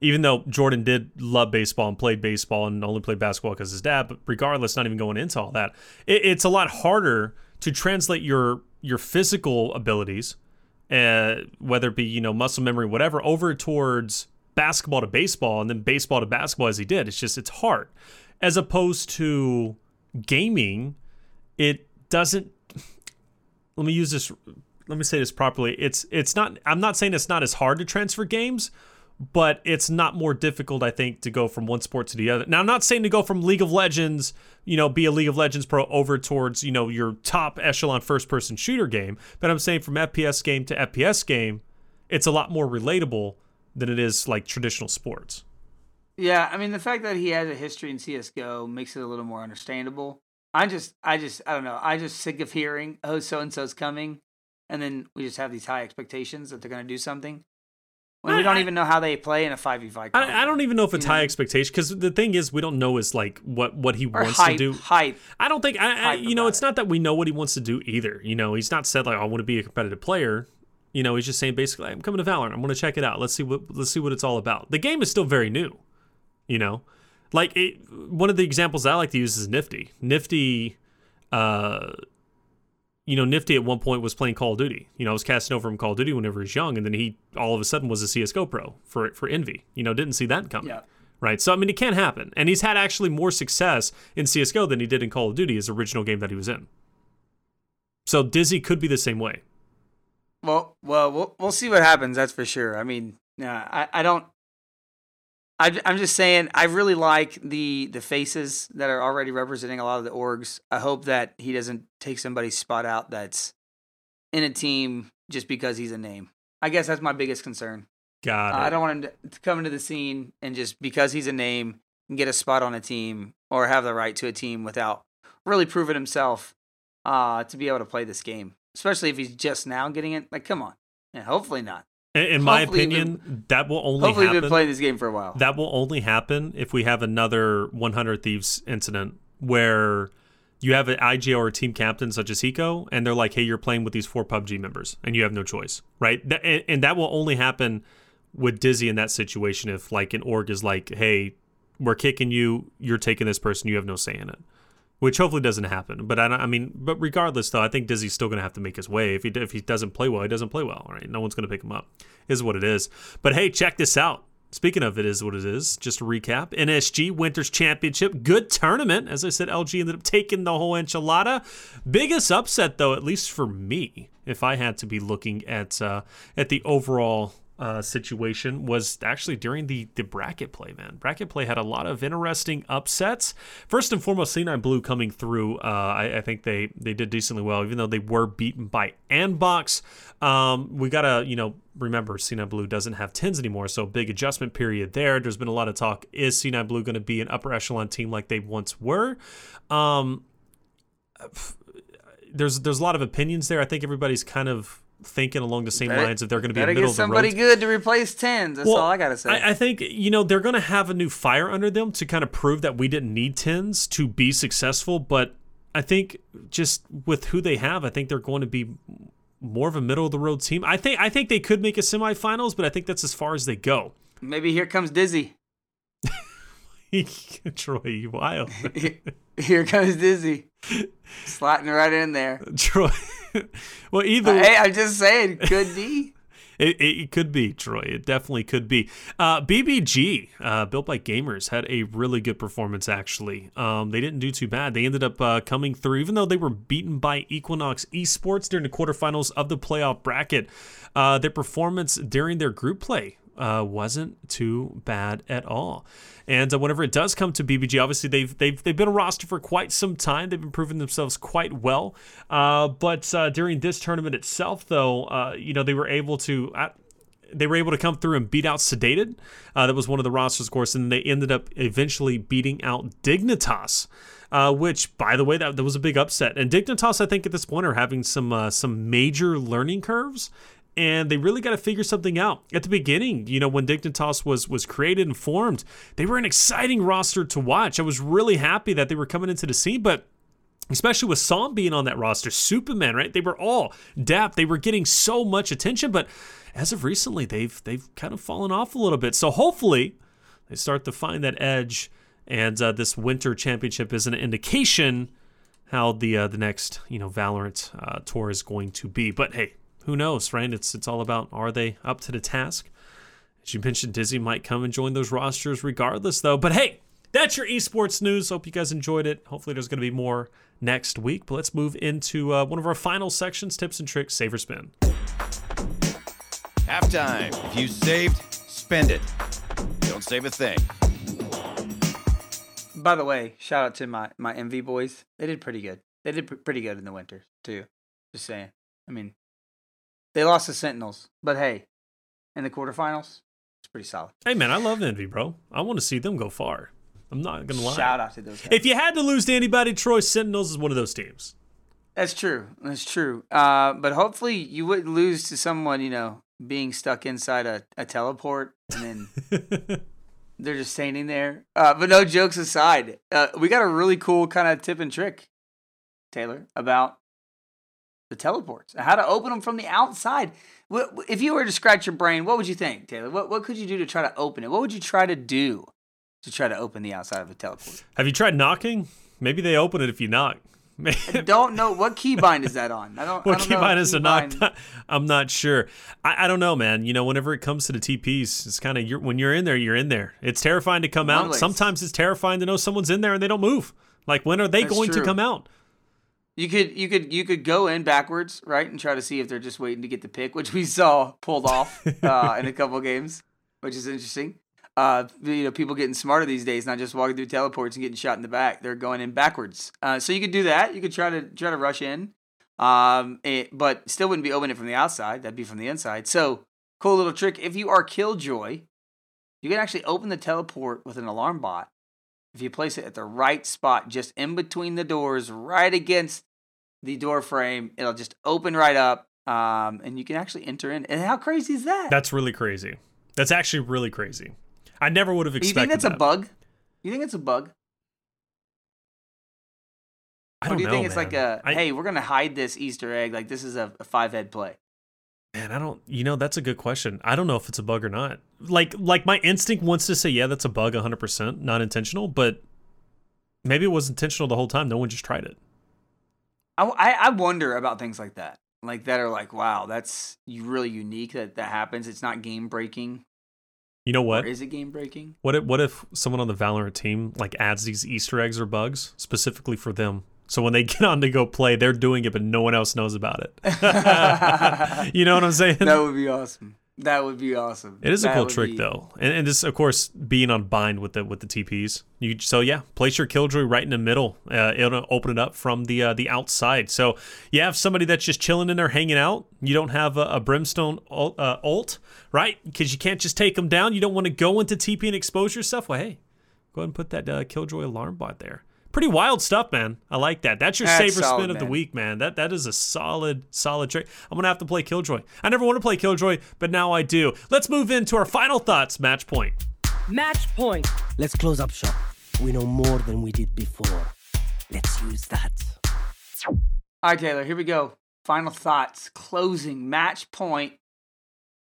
Even though Jordan did love baseball and played baseball and only played basketball because his dad, but regardless, not even going into all that, it, it's a lot harder to translate your your physical abilities, uh, whether it be you know muscle memory, whatever, over towards basketball to baseball and then baseball to basketball as he did. It's just it's hard, as opposed to gaming. It doesn't. Let me use this let me say this properly. It's it's not. I'm not saying it's not as hard to transfer games, but it's not more difficult. I think to go from one sport to the other. Now, I'm not saying to go from League of Legends, you know, be a League of Legends pro over towards you know your top echelon first person shooter game, but I'm saying from FPS game to FPS game, it's a lot more relatable than it is like traditional sports. Yeah, I mean the fact that he has a history in CS:GO makes it a little more understandable. I just, I just, I don't know. I just sick of hearing, oh, so and so's coming, and then we just have these high expectations that they're going to do something when we don't I- even know how they play in a five v five. I, I don't even know if it's You know? high expectation because the thing is we don't know is like what what he or wants hype, to do. hype. I don't think I, I you know it's it. not that we know what he wants to do either. You know, he's not said like I want to be a competitive player. You know, he's just saying basically I'm coming to Valorant. I'm going to check it out. Let's see what let's see what it's all about. The game is still very new. You know, like it, one of the examples I like to use is Nifty. Nifty, uh, you know, Nifty at one point was playing Call of Duty. You know, I was casting over him Call of Duty whenever he was young, and then he all of a sudden was a CS:GO pro for for Envy. You know, didn't see that coming Yeah. right? So I mean, it can happen, and he's had actually more success in CS:GO than he did in Call of Duty, his original game that he was in. So Dizzy could be the same way. Well, well, we'll we'll see what happens. That's for sure. I mean, nah, I I don't. I, I'm just saying, I really like the the faces that are already representing a lot of the orgs. I hope that he doesn't take somebody's spot out that's in a team just because he's a name. I guess that's my biggest concern. Got Uh. I don't want him to, come into the scene and just because he's a name and get a spot on a team or have the right to a team without really proving himself uh, to be able to play this game. Especially if he's just now getting it. Like, come on. Yeah, hopefully not. In, my hopefully opinion, that will only Hopefully, happen. been playing this game for a while. that will only happen if we have another 100 Thieves incident where you have an IGL or a team captain such as Hiko, and they're like, "Hey, you're playing with these four PUBG members, and you have no choice, right?" And, and that will only happen with Dizzy in that situation if like an org is like, "Hey, we're kicking you, you're taking this person, you have no say in it." Which hopefully doesn't happen, but I, I mean, but regardless, though, I think Dizzy's still going to have to make his way. If he if he doesn't play well, he doesn't play well, right? No one's going to pick him up. Is what it is. But hey, check this out. Speaking of it is what it is, just to recap NSG Winters Championship, good tournament. As I said, LG ended up taking the whole enchilada. Biggest upset, though, at least for me, if I had to be looking at uh, at the overall uh, situation, was actually during the the bracket play. Man, bracket play had a lot of interesting upsets. First and foremost, C9 Blue coming through. Uh, I, I think they they did decently well, even though they were beaten by Andbox. Um, we gotta you know remember C9 Blue doesn't have TenZ anymore, so big adjustment period there. There's been a lot of talk: is C9 Blue going to be an upper echelon team like they once were? Um, there's there's a lot of opinions there. I think everybody's kind of thinking along the same Better- lines if they're going to be a middle get of the somebody good to replace TenZ. That's Well, all I gotta say. I, I think you know they're going to have a new fire under them to kind of prove that we didn't need TenZ to be successful. But I think just with who they have, I think they're going to be more of a middle of the road team. I think I think they could make a semifinals, but I think that's as far as they go. Maybe here comes Dizzy. Troy, you wild. Here comes Dizzy, slotting right in there. Troy. well, either Hey, I'm just saying, could be. It, it, it could be, Troy. It definitely could be. Uh, BBG, uh, built by gamers, had a really good performance, actually. Um, they didn't do too bad. They ended up uh, coming through, even though they were beaten by Equinox Esports during the quarterfinals of the playoff bracket. Uh, their performance during their group play uh, wasn't too bad at all. And uh, whenever it does come to BBG, obviously they've they've they've been a roster for quite some time. They've been proving themselves quite well. Uh, but uh, during this tournament itself, though, uh, you know they were able to. Uh, they were able to come through and beat out Sedated. That was one of the rosters, of course, and they ended up eventually beating out Dignitas. Uh, which, by the way, that, that was a big upset. And Dignitas, I think, at this point, are having some uh, some major learning curves and they really got to figure something out. At the beginning, you know, when Dignitas was was created and formed, they were an exciting roster to watch. I was really happy that they were coming into the scene, but especially with Psalm being on that roster, Superman, right? They were all dap. They were getting so much attention, but as of recently, they've they've kind of fallen off a little bit. So hopefully, they start to find that edge, and uh, this Winter Championship is an indication how the uh, the next you know Valorant uh, tour is going to be. But hey, who knows, right? It's it's all about are they up to the task? As you mentioned, Dizzy might come and join those rosters regardless, though. But hey, That's your esports news. Hope you guys enjoyed it. Hopefully, there's going to be more next week. But let's move into uh, one of our final sections tips and tricks, save or spin. Halftime. If you saved, spend it. Don't save a thing. By the way, shout out to my my Envy boys. They did pretty good. They did pr- pretty good in the winter too. Just saying. I mean, they lost the Sentinels, but hey, in the quarterfinals, it's pretty solid. Hey, man, I love Envy, bro. I want to see them go far. I'm not to lie. Shout out to those guys. If you had to lose to anybody, Troy Sentinels is one of those teams. That's true. That's true. Uh, but hopefully you wouldn't lose to someone, you know, being stuck inside a, a teleport and then they're just standing there. Uh, but no jokes aside, uh, we got a really cool kind of tip and trick, Taylor, about the teleports, how to open them from the outside. If you were to scratch your brain, what would you think, Taylor? What, what could you do to try to open it? What would you try to do to try to open the outside of a teleport? Have you tried knocking? Maybe they open it if you knock. I don't know what keybind is that on. I don't. What I don't keybind is a knock? I'm not sure. I, I don't know, man. You know, whenever it comes to the TPs, it's kind of you're, when you're in there, you're in there. It's terrifying to come out. One-ways. Sometimes it's terrifying to know someone's in there and they don't move. Like when are they That's going to come out? You could you could you could go in backwards, right, and try to see if they're just waiting to get the pick, which we saw pulled off uh, in a couple games, which is interesting. Uh, you know, people getting smarter these days, not just walking through teleports and getting shot in the back. They're going in backwards. Uh, so you could do that. You could try to try to rush in, um, it, but still wouldn't be opening it from the outside. That'd be from the inside. So cool little trick. If you are Killjoy, you can actually open the teleport with an alarm bot if you place it at the right spot, just in between the doors, right against the door frame, it'll just open right up, um, and you can actually enter in. And how crazy is that? That's really crazy. That's actually really crazy. I never would have expected. you think that's that. a bug? You think it's a bug? I don't do you know, think it's like man. a I- hey, we're gonna hide this Easter egg, like this is a, a five head play? Man, I don't. You know, that's a good question. I don't know if it's a bug or not. Like, like my instinct wants to say, yeah, that's a bug, 100, percent not intentional. But maybe it was intentional the whole time. No one just tried it. I, I, wonder about things like that, like that are like, wow, that's really unique that that happens. It's not game breaking, You know what? or is it game breaking? What if, what if someone on the Valorant team like adds these Easter eggs or bugs specifically for them? So when they get on to go play, they're doing it, but no one else knows about it. you know what I'm saying? That would be awesome. That would be awesome. It is a cool trick be- though, and, and this, of course, being on bind with the with the TPs. You so yeah, place your killjoy right in the middle. Uh, it'll open it up from the uh, the outside. So you have somebody that's just chilling in there, hanging out. You don't have a, a brimstone ult, uh, ult right? Because you can't just take them down. You don't want to go into TP and expose yourself. Well, hey, go ahead and put that uh, killjoy alarm bot there. Pretty wild stuff, man. I like that. That's your That's saver solid, spin of the week, man. That that is a solid, solid trick. I'm gonna have to play Killjoy. I never want to play Killjoy, but now I do. Let's move into our final thoughts. Match point. Match point. Let's close up shop. We know more than we did before. Let's use that. All right, Taylor, here we go. Final thoughts, closing match point.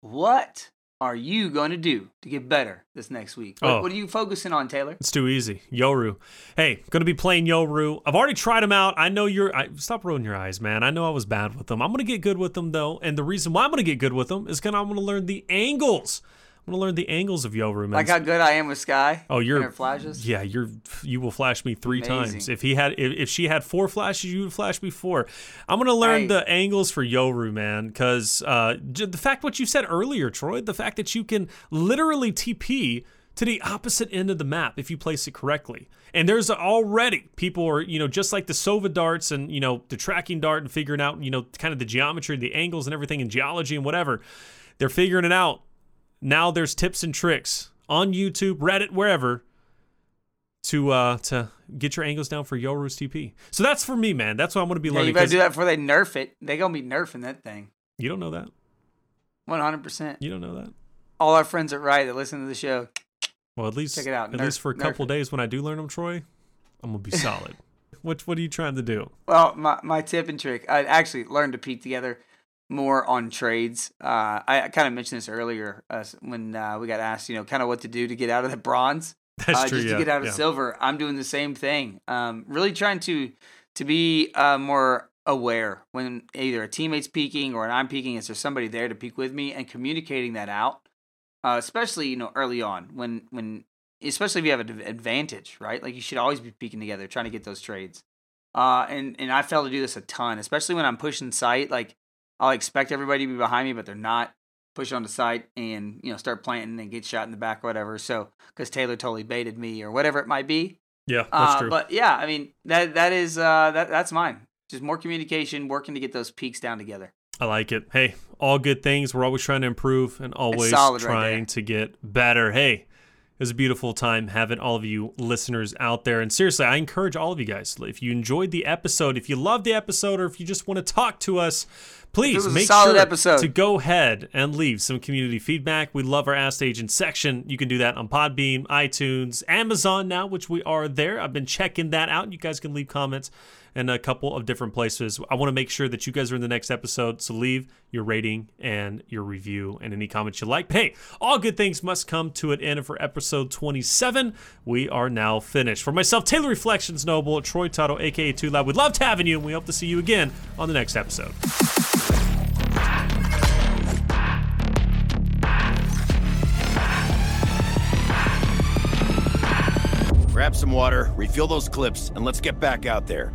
What are you going to do to get better this next week? What, Oh. what are you focusing on, Taylor? It's too easy. Yoru. Hey, gonna be playing Yoru. I've already tried them out. I know you're. I, stop rolling your eyes, man. I know I was bad with them. I'm gonna get good with them though, and the reason why I'm gonna get good with them is because I'm gonna learn the angles. I'm gonna learn the angles of Yoru, man. Like how good I am with Skye? Oh, you're flashes. Yeah, you're you will flash me three times. If he had if, if she had four flashes, you would flash me four. I'm gonna learn Hey. the angles for Yoru, man, because uh, the fact what you said earlier, Troy, the fact that you can literally TP to the opposite end of the map if you place it correctly. And there's already people are, you know, just like the Sova darts and, you know, the tracking dart and figuring out, you know, kind of the geometry, the angles and everything and geology and whatever. They're figuring it out. Now there's tips and tricks on YouTube, Reddit, wherever to uh to get your angles down for Yoru's TP. So that's for me, man. That's what I'm going to be Yeah, learning. you better do that before they nerf it. They gonna be nerfing that thing. you don't know that. One hundred percent. You don't know that. All our friends at Riot that listen to the show. Well, at least Check it out. At Nerf- least for a couple days when I do learn them, Troy, I'm gonna be solid. what What are you trying to do? Well, my, my tip and trick, I actually learned to peek together more on trades. Uh, I, I kind of mentioned this earlier uh, when uh, we got asked, you know, kind of what to do to get out of the bronze. That's uh, true. just yeah, to get out of yeah. silver. I'm doing the same thing. Um, really trying to to be uh, more aware when either a teammate's peeking or I'm peeking. Is there somebody there to peek with me and communicating that out? Uh, especially you know early on when when especially if you have an advantage, right? Like you should always be peeking together, trying to get those trades. Uh, and and I fail to do this a ton, especially when I'm pushing site. Like I'll expect everybody to be behind me, but they're not. Push on the site and you know start planting and get shot in the back or whatever. So because Taylor totally baited me or whatever it might be. Yeah, that's Uh, true. but yeah, I mean that that is uh, that that's mine. Just more communication, working to get those peaks down together. I like it. Hey, all good things. We're always trying to improve and always solid right trying to get better. Hey, was a beautiful time having all of you listeners out there. And seriously, I encourage all of you guys, if you enjoyed the episode, if you loved the episode, or if you just want to talk to us, please make sure episode. to go ahead and leave some community feedback. We love our Ask Agent section. You can do that on Podbean, iTunes, Amazon now, which we are there. I've been checking that out. You guys can leave comments in a couple of different places. I want to make sure that you guys are in the next episode, so leave your rating and your review and any comments you like. Hey, all good things must come to an end. And for episode 27, we are now finished. For myself, Taylor Reflections Noble, Troy Tuttle, aka 2Loud, we loved having you, and we hope to see you again on the next episode. Grab some water, refill those clips, and let's get back out there.